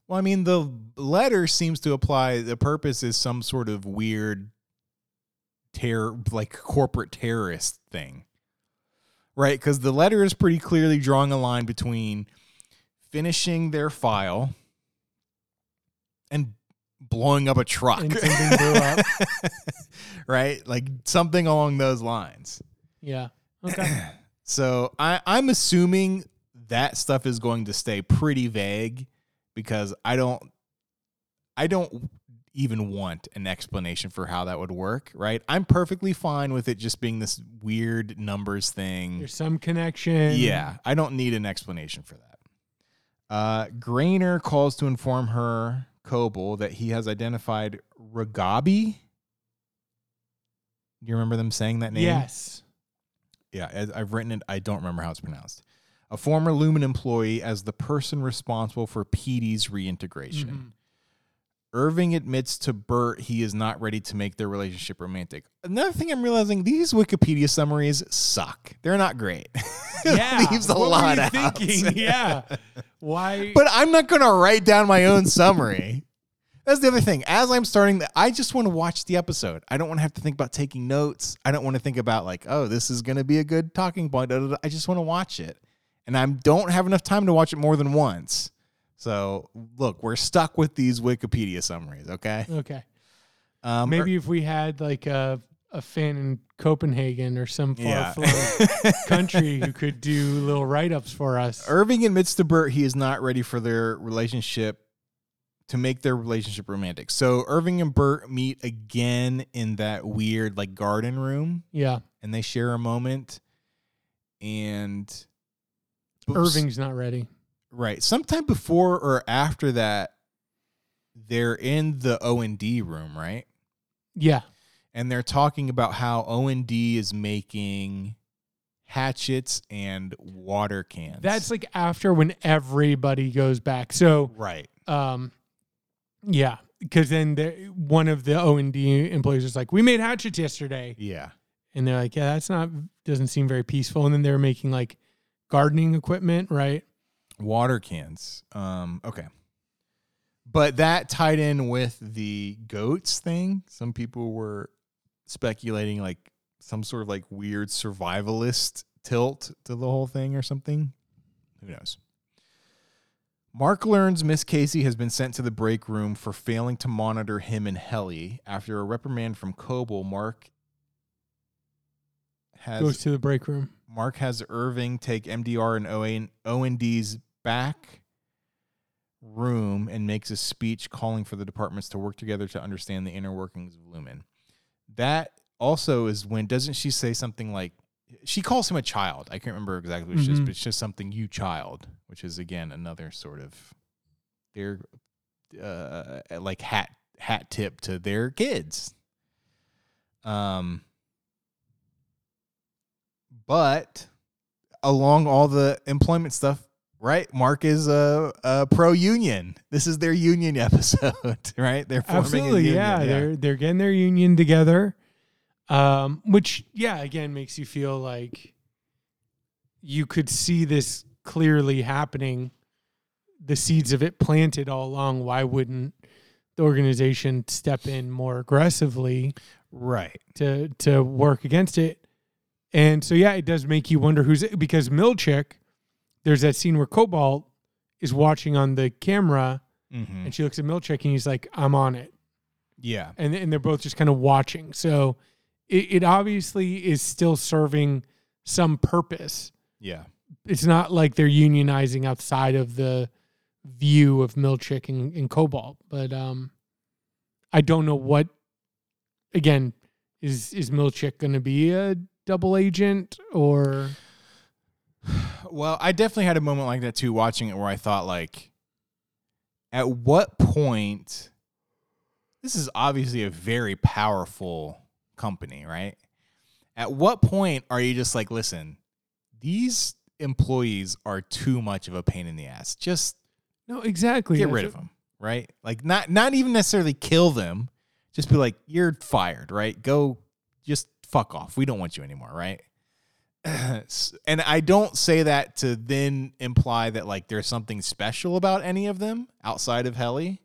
Well, I mean, the letter seems to apply the purpose is some sort of weird terror, like corporate terrorist thing, right? Because the letter is pretty clearly drawing a line between finishing their file and blowing up a truck, And something blew up. right? Like something along those lines. Yeah. Okay. So I, I'm assuming that stuff is going to stay pretty vague because I don't I don't even want an explanation for how that would work, right? I'm perfectly fine with it just being this weird numbers thing. There's some connection. Yeah, I don't need an explanation for that. Uh, Graner calls to inform her, Coble, that he has identified Reghabi. Do you remember them saying that name? Yes. Yeah, as I've written it. I don't remember how it's pronounced. A former Lumon employee as the person responsible for Petey's reintegration. Mhm. Irving admits to Burt he is not ready to make their relationship romantic. Another thing I'm realizing these Wikipedia summaries suck. They're not great. Yeah. Leaves a what lot were you out. thinking? yeah. Why? But I'm not going to write down my own summary. That's the other thing. As I'm starting, the, I just want to watch the episode. I don't want to have to think about taking notes. I don't want to think about like, oh, this is going to be a good talking point. I just want to watch it, and I don't have enough time to watch it more than once. So look, we're stuck with these Wikipedia summaries. Okay, okay. um, Maybe if we had like a a fan in Copenhagen or some far Yeah. flung country who could do little write ups for us. Irving admits to Burt he is not ready for their relationship to make their relationship romantic. So Irving and Burt meet again in that weird like garden room yeah. and they share a moment and Oops. Irving's not ready. Right sometime before or after that they're in the O&D room, right? Yeah. And they're talking about how O&D is making hatchets and water cans. That's like after when everybody goes back. So, right. um, yeah, because then the, one of the O and D employees is like, "We made hatchets yesterday," Yeah. and they're like, "Yeah, that's not doesn't seem very peaceful." And then they're making like gardening equipment, right? Water cans. Um, okay. But that tied in with the goats thing. Some people were speculating like some sort of like weird survivalist tilt to the whole thing or something. Who knows? Mark learns Miss Casey has been sent to the break room for failing to monitor him and Helly. After a reprimand from Cobel, Mark has Goes to the break room. Mark has Irving take MDR and O&D's back room and makes a speech calling for the departments to work together to understand the inner workings of Lumon. That also is when doesn't she say something like she calls him a child. I can't remember exactly what she says, Mhm. but it's just something you child, which is again another sort of their uh like hat hat tip to their kids. Um but along all the employment stuff, right? Mark is a, a pro union. This is their union episode, right? They're forming a Absolutely, union, yeah. They're they're getting their union together, um, which yeah, again makes you feel like you could see this clearly happening. The seeds of it planted all along. Why wouldn't the organization step in more aggressively right. to to work against it? And so yeah, it does make you wonder who's because Milchick. There's that scene where Cobel is watching on the camera, Mm-hmm. and she looks at Milchick, and he's like, "I'm on it." Yeah. and and they're both just kind of watching. So it, it obviously is still serving some purpose. Yeah. It's not like they're unionizing outside of the view of Milchick and, and Cobel, but um, I don't know what. Again, is is Milchick going to be a double agent or? Well, I definitely had a moment like that too, watching it, where I thought, like, at what point? This is obviously a very powerful company, right? At what point are you just like, listen, these employees are too much of a pain in the ass. Just No, exactly. get rid of them, right? Like not not even necessarily kill them. Just be like, you're fired, right? Go, just fuck off. We don't want you anymore, right? And I don't say that to then imply that like there's something special about any of them outside of Helly.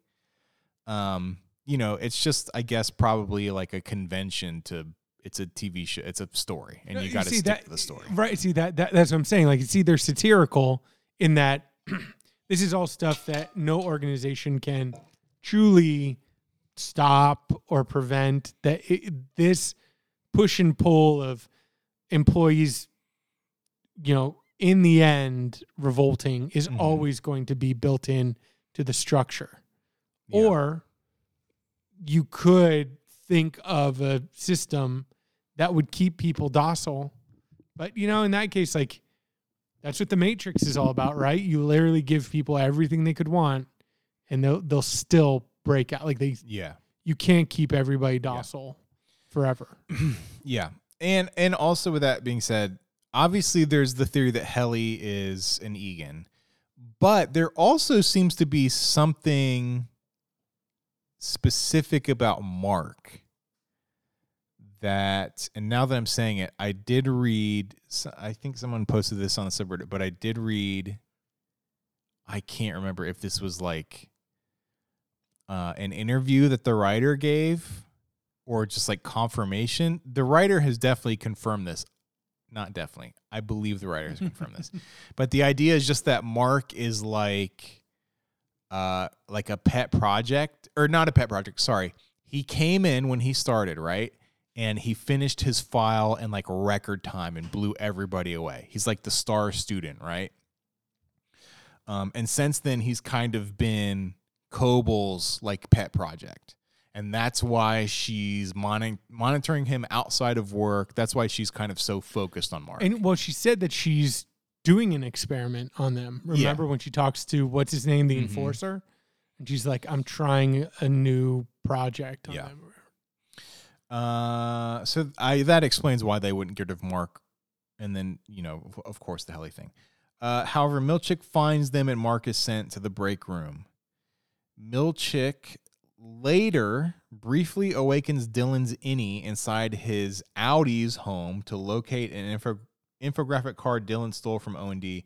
Um, you know, it's just I guess probably like a convention to it's a TV show, it's a story, and No, you got to stick that- to the story. Right. See that, that that's what I'm saying. Like it's either satirical in that this is all stuff that no organization can truly stop or prevent. That it, this push and pull of employees, you know, in the end, revolting is Mhm. always going to be built in to the structure. Yeah. Or you could think of a system that would keep people docile. But you know, in that case, like that's what the Matrix is all about, right? You literally give people everything they could want, and they'll they'll still break out. Like they, yeah. you can't keep everybody docile forever. Yeah. And and also with that being said, obviously there's the theory that Helly is an Egan. But there also seems to be something specific about Mark that and now that I'm saying it, I did read I think someone posted this on the subreddit, but I did read I can't remember if this was like uh, an interview that the writer gave or just like confirmation. The writer has definitely confirmed this. Not definitely. I believe the writer has confirmed this. But the idea is just that Mark is like uh like a pet project or not a pet project, sorry. He came in when he started, right? And he finished his file in like record time and blew everybody away. He's like the star student, right? Um, and since then, he's kind of been Cobel's like pet project. And that's why she's moni- monitoring him outside of work. That's why she's kind of so focused on Mark. And well, she said that she's doing an experiment on them. Remember when she talks to what's his name, the Mhm. enforcer, and she's like, "I'm trying a new project." On Yeah. them. Uh, so I that explains why they wouldn't get rid of Mark, and then you know, of- of course, the Helly thing. Uh, however, Milchick finds them, and Mark is sent to the break room. Milchick later briefly awakens Dylan's innie inside his outie's home to locate an info, infographic card Dylan stole from O and D.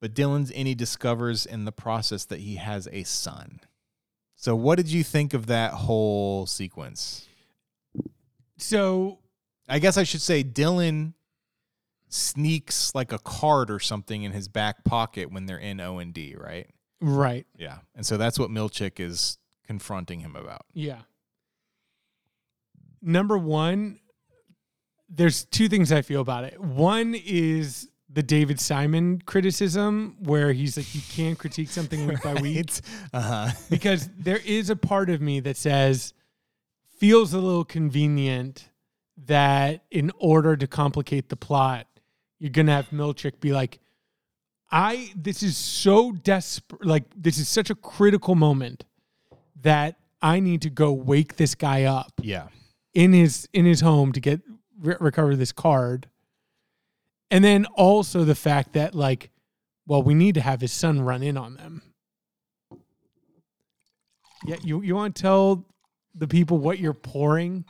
But Dylan's innie discovers in the process that he has a son. So, what did you think of that whole sequence? So I guess I should say Dylan sneaks like a card or something in his back pocket when they're in O and D, right? right, Yeah. And so that's what Milchick is confronting him about. yeah. Number one, there's two things I feel about it. One is the David Simon criticism, where he's like, you can't critique something week by week. Uh-huh. because there is a part of me that says feels a little convenient that in order to complicate the plot you're gonna have milchick be like i this is so desperate like this is such a critical moment that i need to go wake this guy up Yeah. in his in his home to get re- recover this card and then also the fact that like well we need to have his son run in on them yeah you you want to tell the people what you're pouring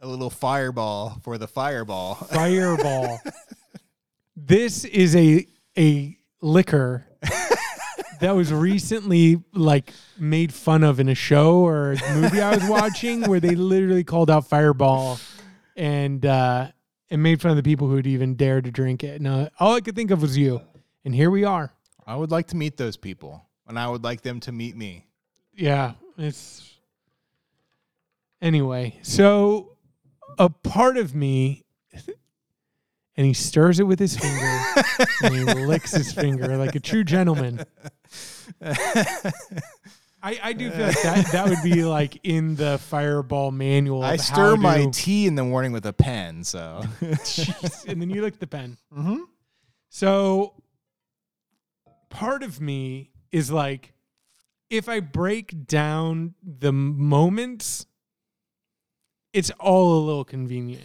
A little fireball for the fireball. fireball this is a a liquor that was recently like made fun of in a show or a movie I was watching where they literally called out Fireball and uh and made fun of the people who'd even dare to drink it. And uh, all I could think of was you. And here we are. I would like to meet those people, and I would like them to meet me. Yeah, it's anyway. So a part of me, and he stirs it with his finger, and he licks his finger like a true gentleman. I, I do feel like that that would be like in the Fireball manual. I stir my tea in the morning with a pen, so. Jeez, and then you lick the pen. mm-hmm. So part of me is like, if I break down the moments, it's all a little convenient.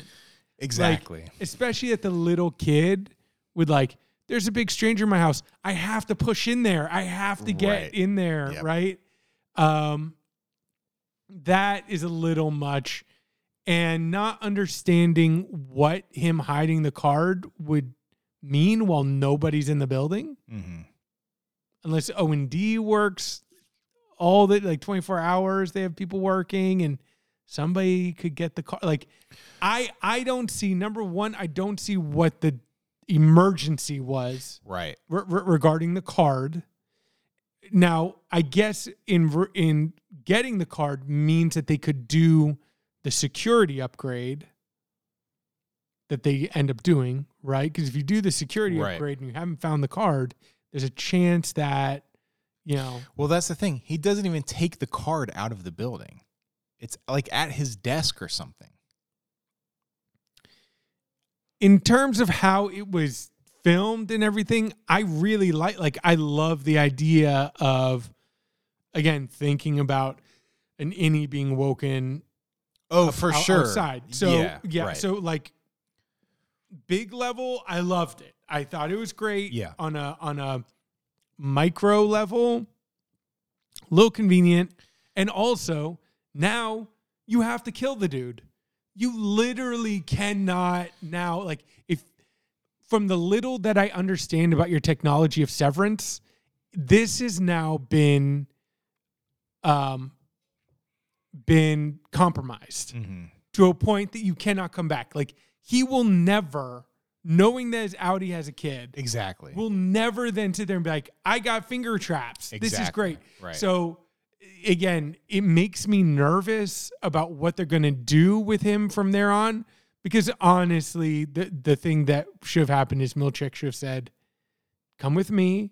Exactly. especially at the little kid would like there's a big stranger in my house. I have to push in there. I have to get Right. in there Yep. right? Um that is a little much. And not understanding what him hiding the card would mean while nobody's in the building. Hmm unless o&d works all the like 24 hours they have people working and somebody could get the car like i i don't see number one i don't see what the emergency was Right. re- re- regarding the card now i guess in ver- in getting the card means that they could do the security upgrade that they end up doing right because if you do the security Right. upgrade and you haven't found the card there's a chance that you know Well, that's the thing. He doesn't even take the card out of the building. It's like at his desk or something. In terms of how it was filmed and everything, I really like like I love the idea of again thinking about an innie being woken Oh, up- for out- sure. outside. So yeah, yeah, right. so like big level, I loved it. I thought it was great. Yeah. On a on a micro level, a little convenient. And also now you have to kill the dude. You literally cannot now, like if from the little that I understand about your technology of severance, this has now been um been compromised Mhm. to a point that you cannot come back. Like he will never, knowing that his outie has a kid, exactly. will never then sit there and be like, I got finger traps. This is great. Right. So again, it makes me nervous about what they're gonna do with him from there on. Because honestly, the the thing that should have happened is Milchick should have said, Come with me.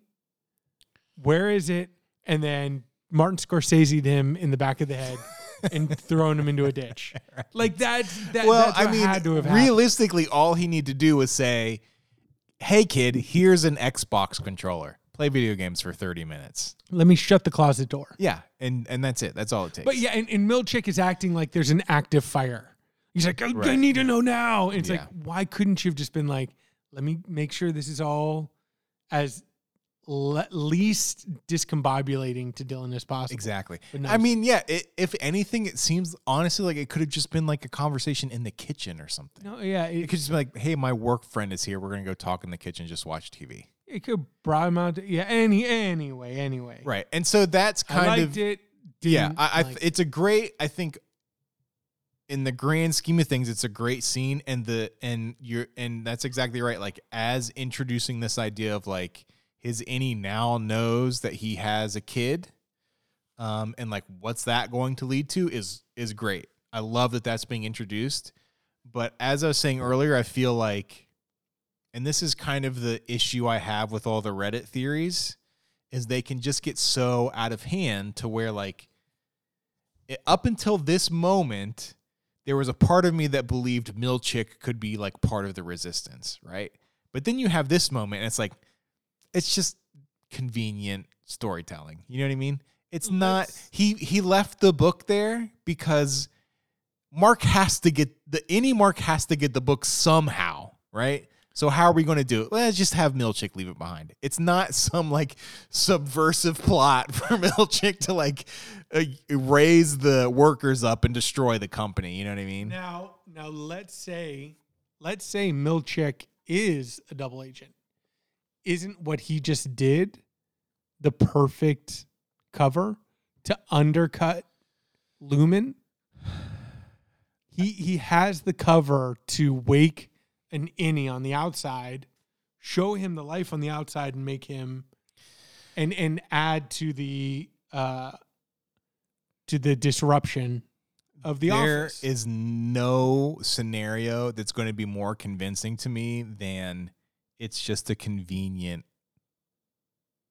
Where is it? And then Martin Scorsese him in the back of the head and throwing him into a ditch. Like that, that well, I mean, had to have happened. realistically, all he need to do was say, "Hey, kid, here's an Xbox controller. Play video games for 30 minutes." Let me shut the closet door. Yeah, and and that's it. That's all it takes. But yeah, and, and Milchick is acting like there's an active fire. He's like, I, I Right. need to know now. And it's like, why couldn't you have just been like, let me make sure this is all as le- least discombobulating to Dylan as possible. Exactly. No, I mean, yeah. It, if anything, it seems honestly like it could have just been like a conversation in the kitchen or something. No, yeah, It it, could just be like, "Hey, my work friend is here. We're gonna go talk in the kitchen, just watch TV." It could brought him out. To, yeah, innie anyway, anyway. Right. And so that's I kind liked of it. yeah. I, I like it's a great. I think in the grand scheme of things, it's a great scene, and the and you're and that's exactly right. Like as introducing this idea of like his any now knows that he has a kid, um, and like what's that going to lead to is is great. I love that that's being introduced, but as I was saying earlier, I feel like, and this is kind of the issue I have with all the Reddit theories, is they can just get so out of hand to where like it, up until this moment there was a part of me that believed Milchick could be like part of the resistance, right? But then you have this moment and it's like it's just convenient storytelling. You know what I mean? It's mm, not he he left the book there because Mark has to get the innie Mark has to get the book somehow, right? So how are we going to do it? Let's just have Milchick leave it behind. It's not some like subversive plot for Milchick to like uh, raise the workers up and destroy the company. You know what I mean? Now, now let's say, let's say Milchick is a double agent. Isn't what he just did the perfect cover to undercut Lumon? He he has the cover to wake an innie on the outside, show him the life on the outside, and make him and and add to the uh to the disruption of the There office. is no scenario that's going to be more convincing to me than it's just a convenient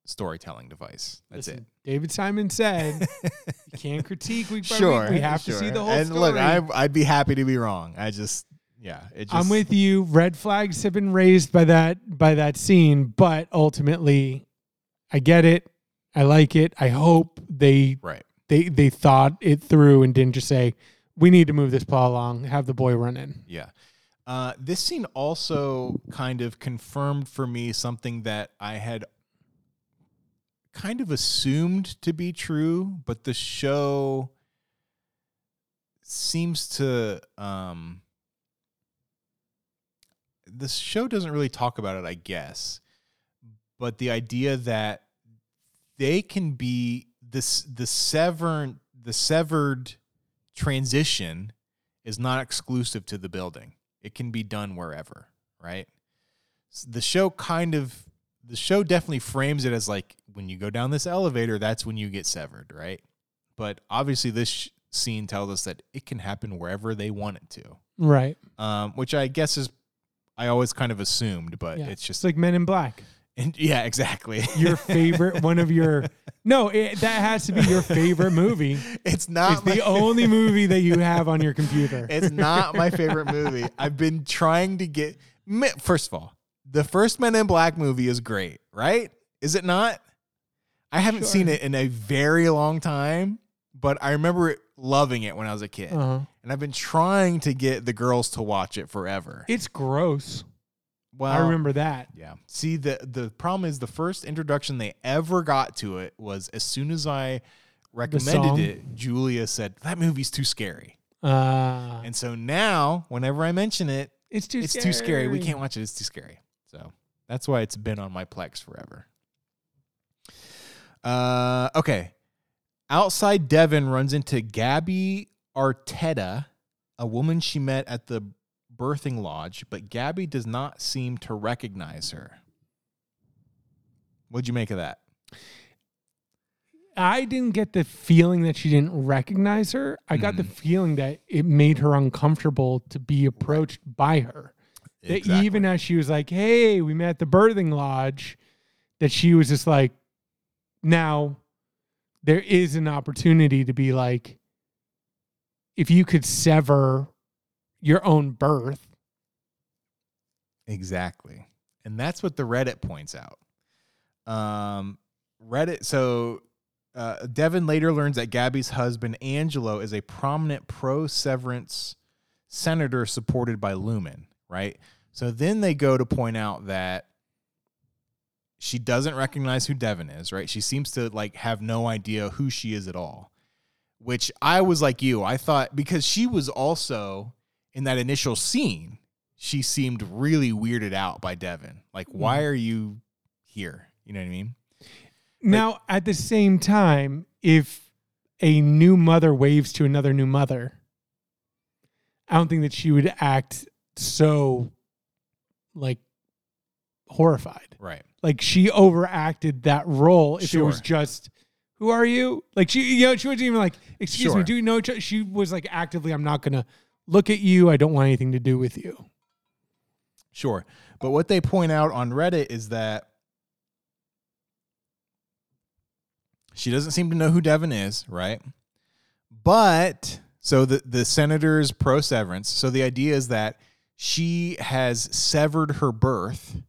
storytelling device. That's Listen, David Simon said you can't critique week by sure, week. We have to see the whole story. and story. look, I, I'd be happy to be wrong. I just, yeah, it just. I'm with you. Red flags have been raised by that by that scene, but ultimately, I get it. I like it. I hope they right. they they thought it through and didn't just say we need to move this plot along. Have the boy run in. Yeah. Uh, this scene also kind of confirmed for me something that I had kind of assumed to be true, but the show seems to um the show doesn't really talk about it, I guess. But the idea that they can be this the severed the severed transition is not exclusive to the building. It can be done wherever, right? The show kind of the show definitely frames it as like when you go down this elevator, that's when you get severed, right? But obviously, this sh- scene tells us that it can happen wherever they want it to, Right. um, which I guess is I always kind of assumed, but Yeah. it's just It's like Men in Black. and, yeah, exactly. Your favorite, one of your. No, it, that has to be your favorite movie. it's not It's the only movie that you have on your computer. It's not my favorite movie. I've been trying to get. First of all, the first Men in Black movie is great, right? Is it not? I haven't Sure. seen it in a very long time, but I remember it, loving it when I was a kid. Uh-huh. And I've been trying to get the girls to watch it forever. It's gross. well, I remember that. Yeah. See, the the problem is the first introduction they ever got to it was as soon as I recommended it, Julia said that movie's too scary. Uh, And so now, whenever I mention it, it's too it's too scary. We can't watch it. It's too scary. So that's why it's been on my Plex forever. Uh, okay. Outside Devon runs into Gabby Arteta, a woman she met at the birthing lodge, but Gabby does not seem to recognize her. What'd you make of that? I didn't get the feeling that she didn't recognize her. I got the Mhm. feeling that it made her uncomfortable to be approached by her. That even as she was like, "Hey, we met at the birthing lodge," that she was just like, "Now, there is an opportunity to be like, if you could sever your own birth, Exactly. And that's what the Reddit points out. Um, Reddit, so uh, Devon later learns that Gabby's husband, Angelo, is a prominent pro severance senator supported by Lumon, right? So then they go to point out that she doesn't recognize who Devon is, right? She seems to like have no idea who she is at all. Which I was like you. I thought because she was also in that initial scene, she seemed really weirded out by Devon. Like, why hmm. are you here? You know what I mean? Now, at the same time, if a new mother waves to another new mother, I don't think that she would act so like horrified. Right. Like she overacted that role if it was just who are you? Like she you know, she wasn't even like, excuse me, do you know each other? She was like actively, I'm not gonna look at you. I don't want anything to do with you. Sure. But what they point out on Reddit is that she doesn't seem to know who Devon is, right? But so the the senator's pro severance. So the idea is that she has severed her birth,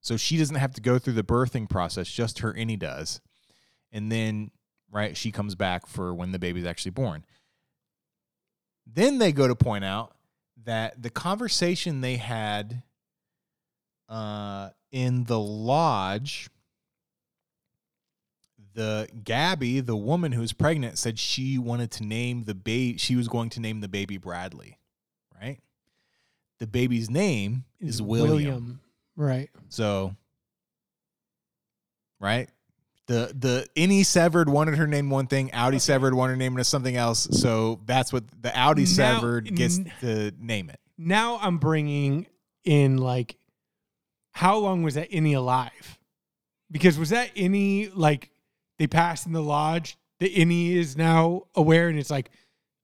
so she doesn't have to go through the birthing process. Just her innie does, and then right she comes back for when the baby's actually born. Then they go to point out that the conversation they had uh, in the lodge, the Gabby, the woman who's pregnant, said she wanted to name the baby. She was going to name the baby Bradley, right? The baby's name is William. Right. So, right? The the innie severed wanted her name one thing, outie severed wanted her name to something else. So that's what the outie Now- severed gets n- to name it. Now I'm bringing in like, how long was that innie alive? Because was that innie like they passed in the lodge? The innie is now aware and it's like,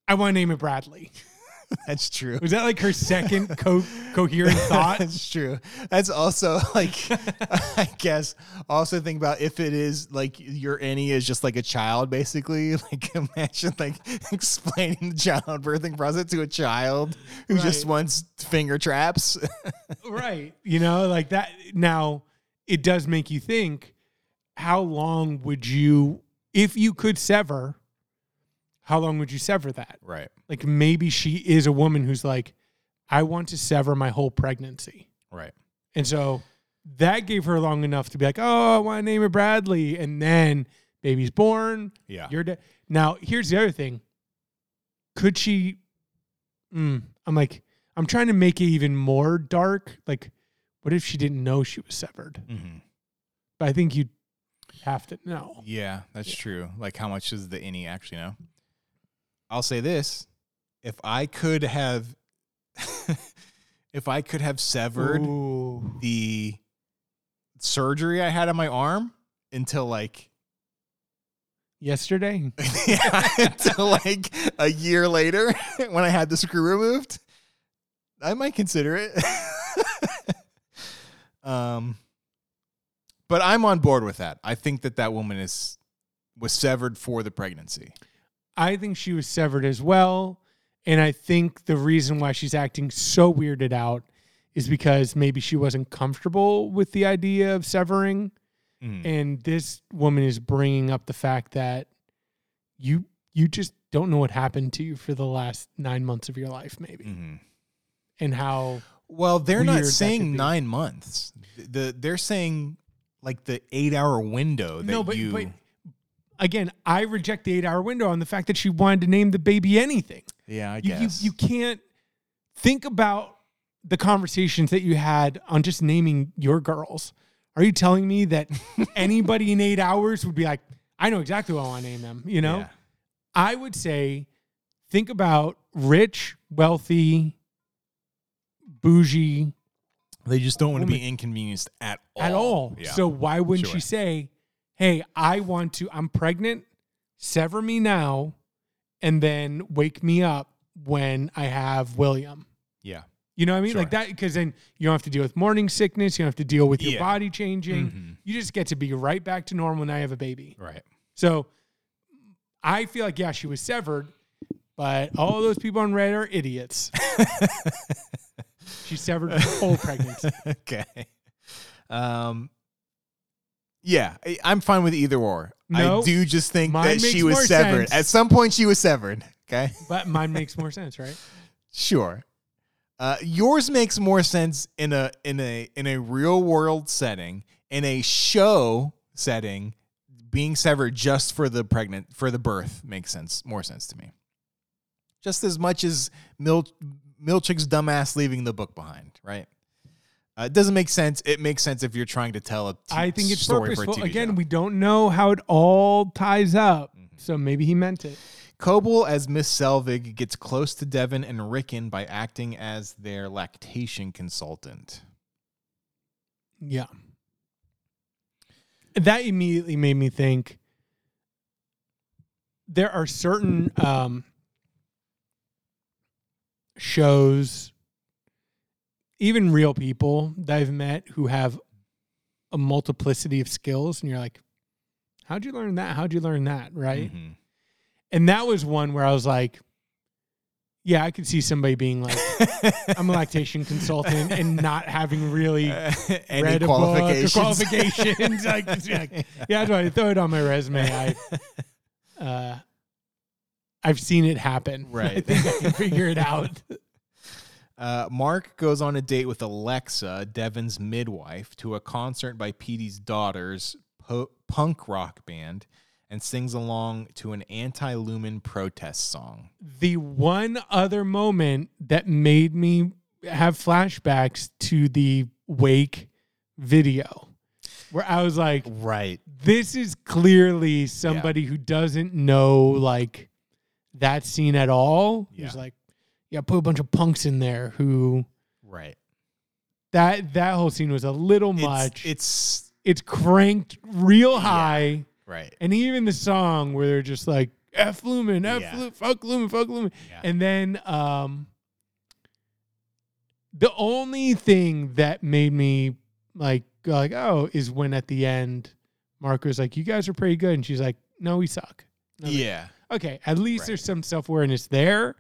I want to name it Bradley. That's true. Was that like her second co- coherent thought? That's true. That's also like, I guess, also think about if it is like your innie is just like a child, basically. Like, imagine like explaining the childbirthing process to a child who just Right. wants finger traps. right. You know, like that. Now, it does make you think how long would you, if you could sever, how long would you sever that? right. Like maybe she is a woman who's like, I want to sever my whole pregnancy. Right. And so that gave her long enough to be like, oh, I want to name it Bradley. And then baby's born. Yeah. You're dead. Now, here's the other thing. Could she? Mm, I'm like, I'm trying to make it even more dark. Like, what if she didn't know she was severed? hmm But I think you'd have to know. Yeah, that's true. Like, how much does the innie actually know? I'll say this: if I could have, if I could have severed Ooh. the surgery I had on my arm until like Yesterday? yeah, until like a year later when I had the screw removed, I might consider it. um, but I'm on board with that. I think that that woman is was severed for the pregnancy. I think she was severed as well. And I think the reason why she's acting so weirded out is because maybe she wasn't comfortable with the idea of severing. Mm. And this woman is bringing up the fact that you you just don't know what happened to you for the last nine months of your life, maybe, Mhm. and how Well, they're not saying nine months. The they're saying like the eight hour window that no, but, you. but again, I reject the eight hour window on the fact that she wanted to name the baby anything. yeah, I you, you guess you can't think about the conversations that you had on just naming your girls. Are you telling me that anybody in eight hours would be like, I know exactly what I want to name them? You know, Yeah. I would say, think about rich, wealthy, bougie They just don't want to be inconvenienced at all. at all. Yeah. So why wouldn't Sure. she say, "Hey, I want to. I'm pregnant. Sever me now, and then wake me up when I have William." yeah. You know what I mean? Sure. Like that, because then you don't have to deal with morning sickness. You don't have to deal with your Yeah. body changing. Mhm. You just get to be right back to normal when I have a baby. Right. So I feel like, yeah, she was severed, but all those people on Reddit are idiots. she severed her whole pregnancy. okay. Um. Yeah, I- I'm fine with either or. No, I do just think mine that she makes was severed. sense. At some point, she was severed. Okay. But mine makes more sense, right? Sure. Uh, yours makes more sense in a in a in a real world setting, in a show setting. Being severed just for the pregnant for the birth makes sense more sense to me. Just as much as Mil- Milchick's dumbass leaving the book behind, right? Uh, it doesn't make sense. It makes sense if you're trying to tell a t- I think it's story for a purposeful. TV Again, show. we don't know how it all ties up. So maybe he meant it. Cobel as Miss Selvig gets close to Devon and Ricken by acting as their lactation consultant. Yeah. That immediately made me think there are certain um, shows, even real people that I've met who have a multiplicity of skills, and you're like, how'd you learn that? How'd you learn that? Right. Mhm. And that was one where I was like, yeah, I could see somebody being like, I'm a lactation consultant and not having really Any read a book or qualifications? qualifications. like, like, yeah, that's why I throw it on my resume. I, uh, I've seen it happen. I Right. think I can figure it out. Uh, Mark goes on a date with Alexa, Devon's midwife, to a concert by Petey's daughter's po- punk rock band and sings along to an anti Lumon protest song. The one other moment that made me have flashbacks to the Wake video, where I was like, Right. this is clearly somebody who doesn't know like that scene at all. Yeah. He's like, yeah, put a bunch of punks in there who Right. that that whole scene was a little It's, much. it's it's cranked real high. right. And even the song where they're just like F Lumon, F Yeah. Lu- fuck Lumon, fuck Lumon. Yeah. And then um the only thing that made me like go like, oh, is when at the end Mark was like, You guys are pretty good. And she's like, No, we suck. No, yeah. Okay. At least Right. there's some self awareness there.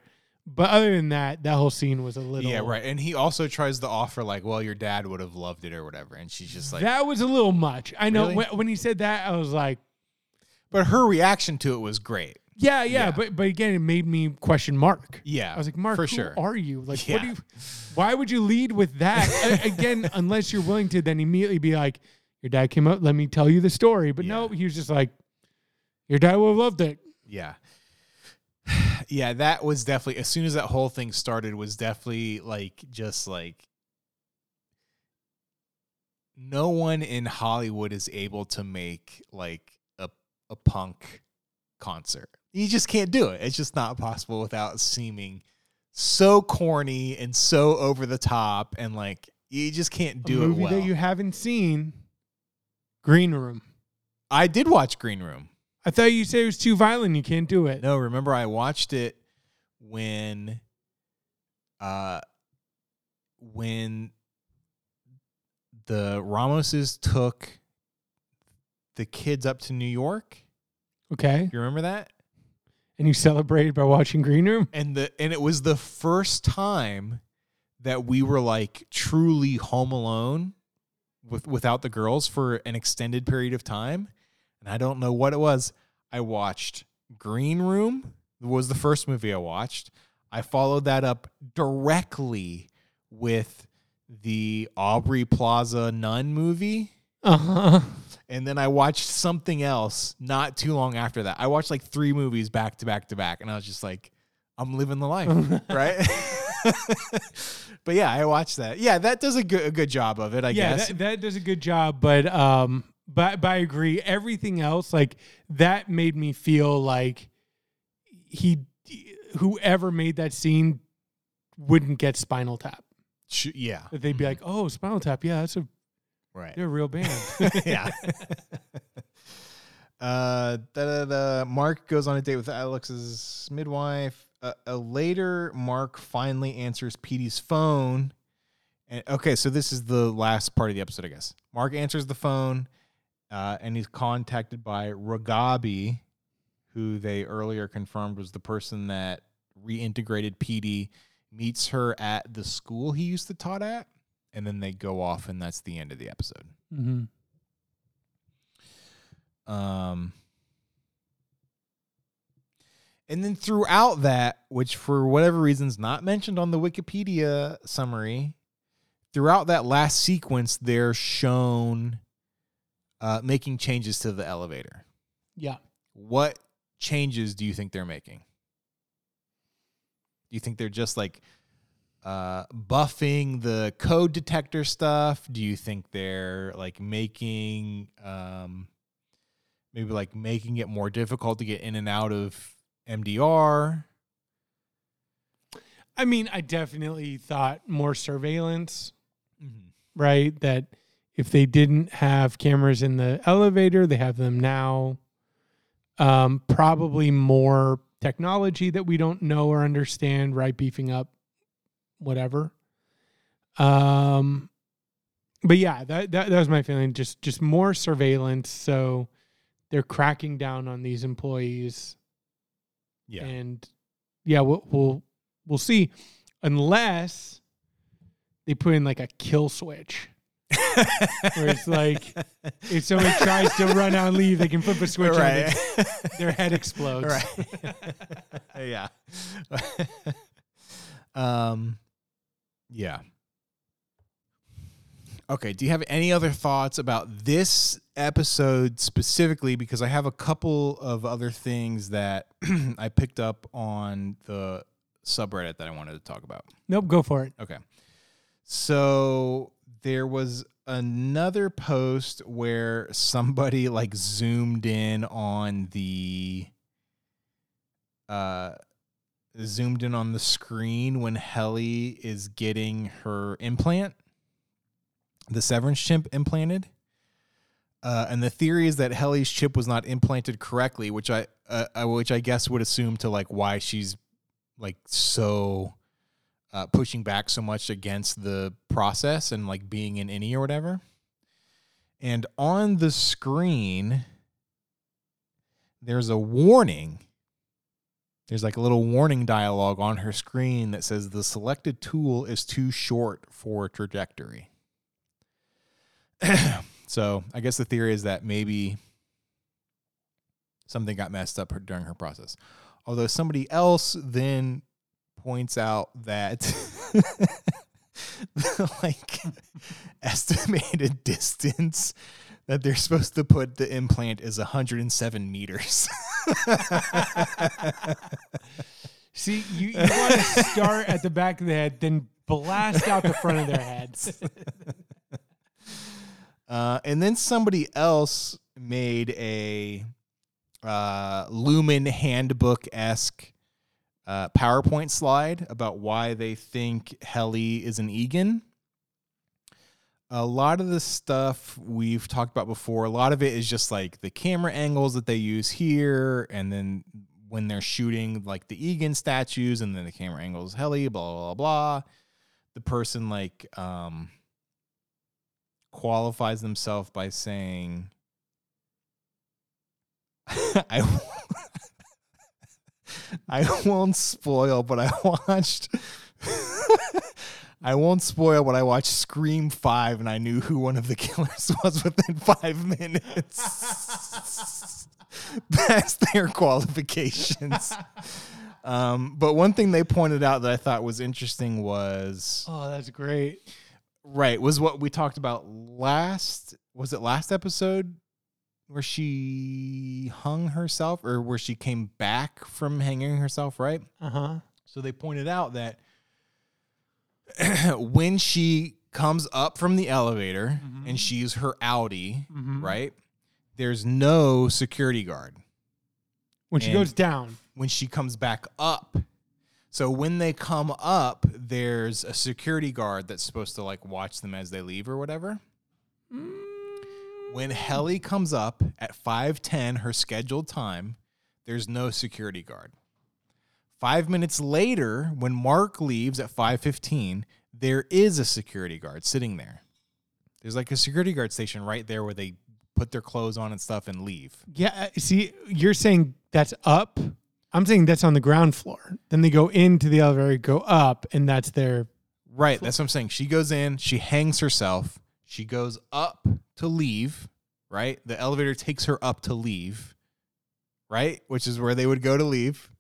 But other than that, that whole scene was a little Yeah, right. And he also tries to offer like, well, your dad would have loved it or whatever, and she's just like, that was a little much. I know Really? when, when he said that, I was like, but her reaction to it was great. Yeah, yeah, Yeah. but but again, it made me question Mark. Yeah, I was like, Mark, for who sure. are you? Like, what Yeah. do you? Why would you lead with that A- again? Unless you're willing to then immediately be like, your dad came up. Let me tell you the story. But no, he was just like, your dad would have loved it. Yeah. Yeah, that was definitely as soon as that whole thing started was definitely like just like no one in Hollywood is able to make like a a punk concert. You just can't do it. It's just not possible without seeming so corny and so over the top and like you just can't do a it movie well. that you haven't seen, Green Room. I did watch Green Room. I thought you said it was too violent. You can't do it. No, remember I watched it when uh when the Ramoses took the kids up to New York. Okay, You remember that? and you celebrated by watching Green Room. And the and it was the first time that we were like truly home alone with without the girls for an extended period of time. And I don't know what it was. I watched Green Room was the first movie I watched. I followed that up directly with the Aubrey Plaza Nun movie. Uh huh. And then I watched something else not too long after that. I watched like three movies back to back to back, and I was just like, I'm living the life, right? but yeah, I watched that. Yeah, that does a good a good job of it, I yeah, guess. that, that does a good job. But um, but, but I agree. Everything else, like that, made me feel like he, whoever made that scene, wouldn't get Spinal Tap. Yeah, That they'd be Mhm. like, "Oh, Spinal Tap, yeah, that's a right. they're a real band." yeah. uh, da, da, da. Mark goes on a date with Alex's midwife. Uh, uh, later, Mark finally answers Petey's phone. And okay, so this is the last part of the episode, I guess. Mark answers the phone, uh, and he's contacted by Reghabi, who they earlier confirmed was the person that reintegrated Petey. Meets her at the school he used to taught at, and then they go off, and that's the end of the episode. hmm Um, and then throughout that, which for whatever reason's not mentioned on the Wikipedia summary, throughout that last sequence, they're shown uh, making changes to the elevator. Yeah. What changes do you think they're making? Do you think they're just like uh, buffing the code detector stuff? Do you think they're like making um, maybe like making it more difficult to get in and out of MDR? I mean, I definitely thought more surveillance, Mm-hmm. right? That if they didn't have cameras in the elevator, they have them now. Um, probably more technology that we don't know or understand, right? Beefing up whatever. Um, but yeah, that, that that was my feeling. Just just more surveillance. So they're cracking down on these employees Yeah. and yeah, we'll we'll we'll see, unless they put in like a kill switch, where it's like if somebody tries to run out and leave, they can flip a switch right. and their head explodes. right. yeah. um yeah. Okay, do you have any other thoughts about this episode specifically because I have a couple of other things that I picked up on the subreddit that I wanted to talk about. Nope, go for it. Okay. So there was another post where somebody like zoomed in on the uh zoomed in on the screen when Helly is getting her implant, the severance chip implanted. Uh, and the theory is that Helly's chip was not implanted correctly, which I uh, uh, which I guess would assume to like why she's like so uh, pushing back so much against the process and like being in any or whatever. And on the screen, there's a warning. There's like a little warning dialogue on her screen that says the selected tool is too short for trajectory. so I guess the theory is that maybe something got messed up during her process. Although somebody else then points out that the, like estimated distance that they're supposed to put the implant is 107 meters. See, you, you want to start at the back of the head, then blast out the front of their heads. Uh, and then somebody else made a uh, Lumon handbook esque uh, PowerPoint slide about why they think Helly is an Eagan. A lot of the stuff we've talked about before, a lot of it is just like the camera angles that they use here, and then when they're shooting like the Eagan statues, and then the camera angles Helly, blah blah blah blah. The person like um qualifies themselves by saying I I won't spoil, but I watched I won't spoil, but I watched Scream 5 and I knew who one of the killers was within 5 minutes. That's their qualifications. Um, but one thing they pointed out that I thought was interesting was oh, that's great. Right. Was what we talked about last was it last episode where she hung herself or where she came back from hanging herself, right? Uh huh. So they pointed out that when she comes up from the elevator Mhm. and she's her outie, Mhm. right? There's no security guard When she And- goes down, when she comes back up. So when they come up, there's a security guard that's supposed to like watch them as they leave or whatever. When Helly comes up at 5:10 her scheduled time, there's no security guard. 5 minutes later, when Mark leaves at 5:15, there is a security guard sitting there. There's like a security guard station right there where they put their clothes on and stuff and leave. yeah. uh, See, you're saying that's up. I'm saying that's on the ground floor. Then they go into the elevator, go up, and that's their. Right. That's what I'm saying. She goes in, she hangs herself, she goes up to leave, right? The elevator takes her up to leave, right? Which is where they would go to leave.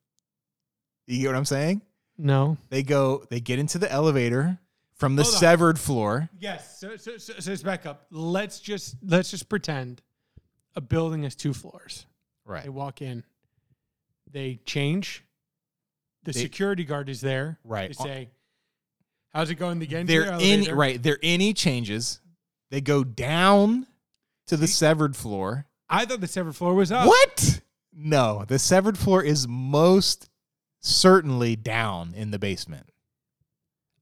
You get what I'm saying? No. They go, they get into the elevator from the Hold on. severed floor. Yes. So, so, so, so let's back up. Let's just let's just pretend a building has two floors. Right. They walk in, they change. The They- security guard is there. Right. They say, "How's it going get They're in elevator?" right. They're in he changes. They go down to the severed floor. I thought the severed floor was up. What? No, the severed floor is most certainly down in the basement.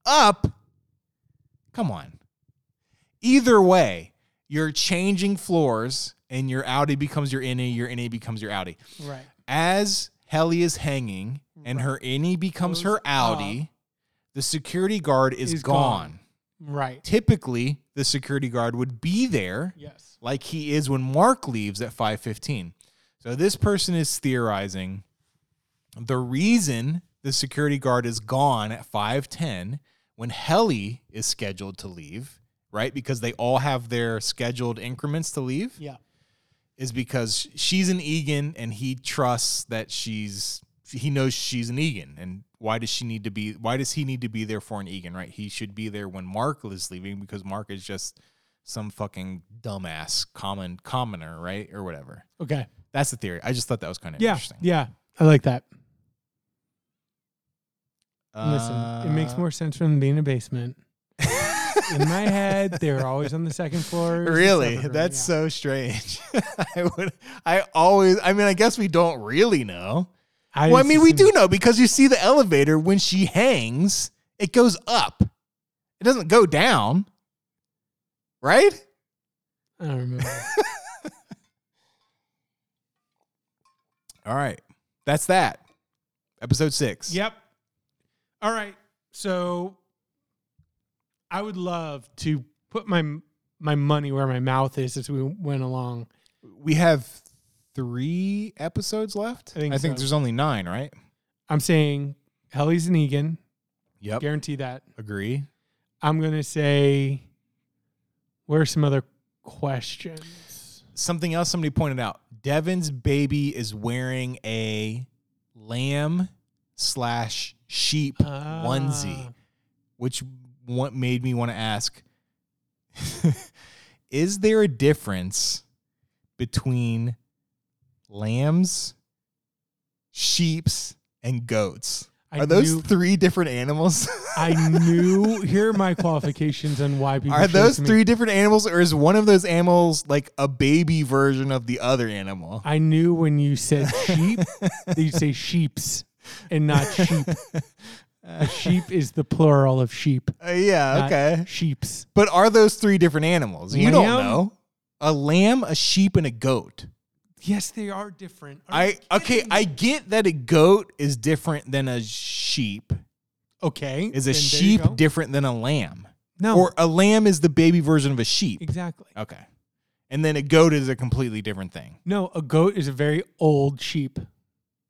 Up? Come on. Either way, you're changing floors and your outie becomes your innie, your innie becomes your outie. Right. As Helly is hanging and her innie becomes her outie, the security guard is, Is gone. gone. Right. Typically, the security guard would be there Yes. like he is when Mark leaves at 5:15. So this person is theorizing the reason the security guard is gone at 5:10 when Helly is scheduled to leave, right? Because they all have their scheduled increments to leave Yeah. is because she's an Eagan and he trusts that she's he knows she's an Eagan and why does she need to be why does he need to be there for an Eagan, right? He should be there when Mark is leaving because Mark is just some fucking dumbass common commoner, right? Or whatever. Okay. That's the theory. I just thought that was kind of Yeah. interesting. Yeah. I like that. Listen, it makes Uh, more sense from being in a basement. in my head, they were always on the second floor. Really? That's so strange. I would I always I mean I guess we don't really know. I well, I mean, we do know because you see the elevator when she hangs, it goes up. It doesn't go down. Right? I don't remember. All right. That's that. Episode six. Yep. All right. So I would love to put my my money where my mouth is as we went along. We have three episodes left. I think so. there's only nine, right? I'm saying Helly's and Eagan. Yep. Guarantee that. Agree. I'm gonna say what are some other questions? Something else somebody pointed out. Devon's baby is wearing a lamb slash sheep onesie, Ah. which what made me want to ask: Is there a difference between lambs, sheep's, and goats? I Are those knew- three different animals? I knew. Here are my qualifications on why people. Are those me. three different animals, or is one of those animals like a baby version of the other animal? I knew when you said sheep, that you say sheeps and not sheep. A sheep is the plural of sheep. Uh, yeah, okay. Sheeps. But are those three different animals? You don't know. A lamb, a sheep, and a goat. Yes, they are different. Are I okay, kidding I get that a goat is different than a sheep. okay. Is a then there you sheep different than a lamb? No, Or a lamb is the baby version of a sheep. exactly. Okay. And then a goat is a completely different thing. No, a goat is a very old sheep.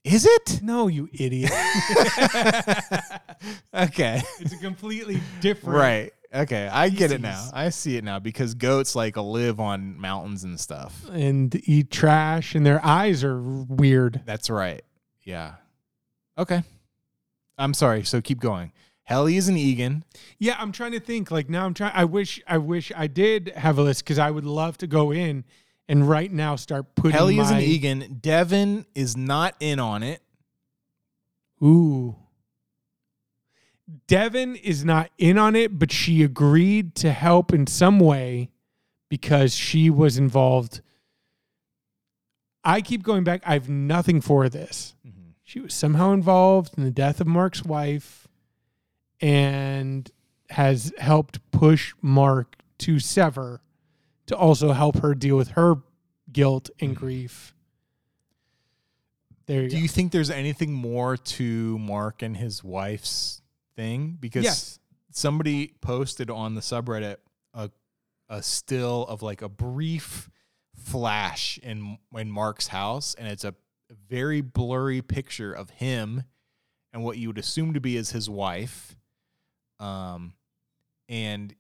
Is it? No, you idiot. okay. it's a completely different. Right. Okay. I get it now. I see it now because goats like live on mountains and stuff. And eat trash, and their eyes are weird. That's right. Yeah. Okay. I'm sorry. So keep going. Helly is an Eagan. Yeah, I'm trying to think. Like now, I'm trying. I wish, I wish I did have a list because I would love to go in and right now start putting. Helly is an Eagan. Devon is not in on it. Ooh. Devon is not in on it, but she agreed to help in some way because she was involved. I keep going back. I have nothing for this. Mm-hmm. She was somehow involved in the death of Mark's wife and has helped push Mark to sever to also help her deal with her guilt and mm-hmm. grief. There you Do go. you think there's anything more to Mark and his wife's thing? Because Yes. somebody posted on the subreddit a a still of like a brief flash in in Mark's house, and it's a very blurry picture of him and what you would assume to be is his wife. Um, and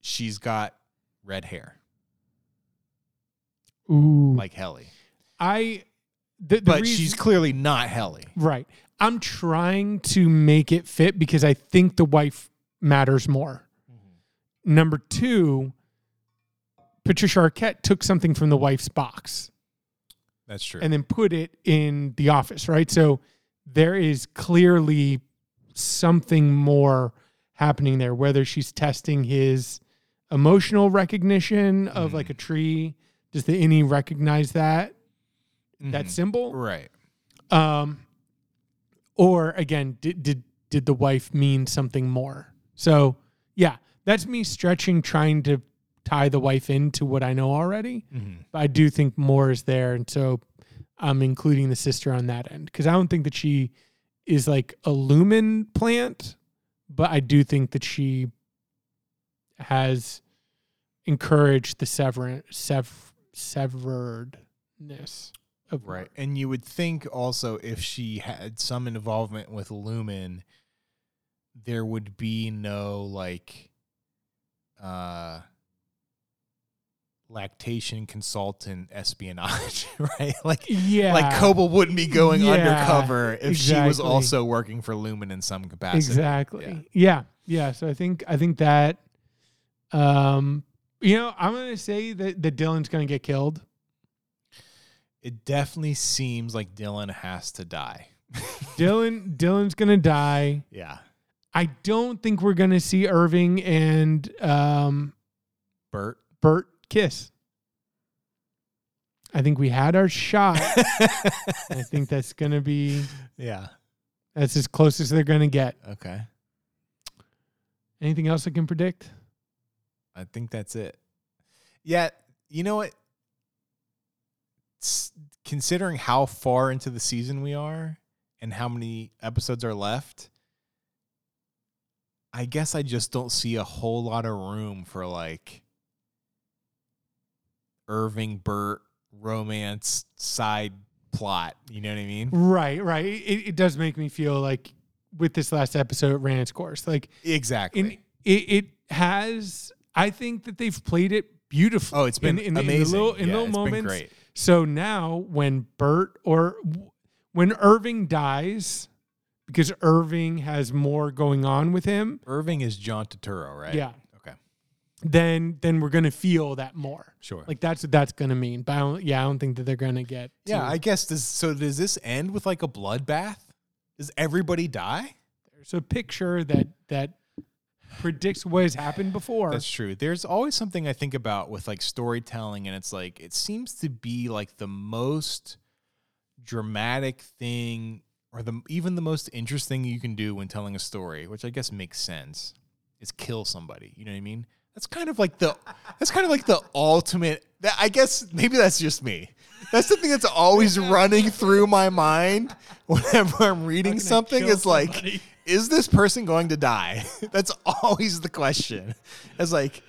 she's got red hair Ooh. like Helly, I the, the but reason- she's clearly not Helly. right. I'm trying to make it fit because I think the wife matters more. Number two, Patricia Arquette took something from the wife's box That's true. and then put it in the office, right? So there is clearly something more happening there, whether she's testing his emotional recognition of Mhm. like a tree. Does the innie recognize that that Mhm. symbol? right. Um, or again, did did did the wife mean something more? So yeah, that's me stretching, trying to tie the wife into what I know already. Mhm. But I do think more is there, and so I'm including the sister on that end because I don't think that she is like a Lumon plant, but I do think that she has encouraged the sever sev severedness of Right. Mark. And you would think also if she had some involvement with Lumon, there would be no like uh lactation consultant espionage, right? Like Yeah, like Cobel wouldn't be going Yeah, undercover if she was also working for Lumon in some capacity. exactly. Yeah. yeah, So I think I think that, um, you know, I'm gonna say that that Dylan's gonna get killed. It definitely seems like Dylan has to die. Dylan Dylan's gonna die. yeah. I don't think we're gonna see Irving and um, Burt. Burt kiss. I think we had our shot. I think that's gonna be yeah. that's as close as they're gonna get. Okay. Anything else I can predict? I think that's it. Yeah, you know what? Considering how far into the season we are and how many episodes are left, I guess I just don't see a whole lot of room for like Irving Burt romance side plot. You know what I mean? Right, right. It, it does make me feel like with this last episode, it ran its course. Like Exactly. in it, it has. I think that they've played it beautifully. oh, it's been in, in, amazing. in the little, in yeah, little it's been moments. great. So now when Burt or when Irving dies, because Irving has more going on with him, Irving is John Turturro, right? yeah, Okay. then then we're gonna feel that more. Sure. Like that's what that's gonna mean. But I don't, yeah, I don't think that they're gonna get. yeah, to- I guess does so does this end with like a bloodbath? Does everybody die? there's a picture that that predicts what has happened before. That's true. There's always something I think about with like storytelling, and it's like it seems to be like the most dramatic thing, or the even the most interesting you can do when telling a story, which I guess makes sense, is kill somebody. You know what I mean? That's kind of like the that's kind of like the ultimate. that- I guess maybe that's just me. That's the thing that's always running through my mind whenever I'm reading something. kill Is like, somebody. Is this person going to die? That's always the question. It's like,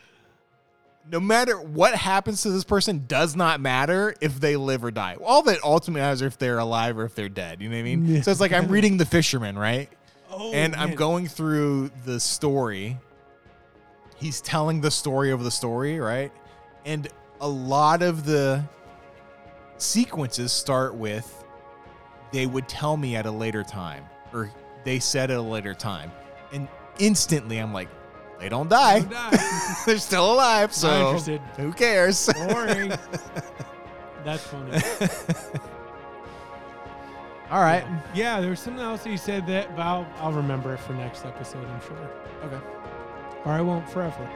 no matter what happens to this person, does not matter if they live or die. All that ultimately matters if they're alive or if they're dead. You know what I mean? So it's like I'm reading The Fisherman, right? oh, and I'm going through the story. He's telling the story of the story, right? And a lot of the sequences start with they would tell me at a later time or they said at a later time. And instantly I'm like, they don't die. Don't die. They're still alive, so who cares? Boring. That's funny. All right. Yeah, there was something else you said that, but I'll, I'll remember it for next episode, I'm sure. Okay. Or I won't forever.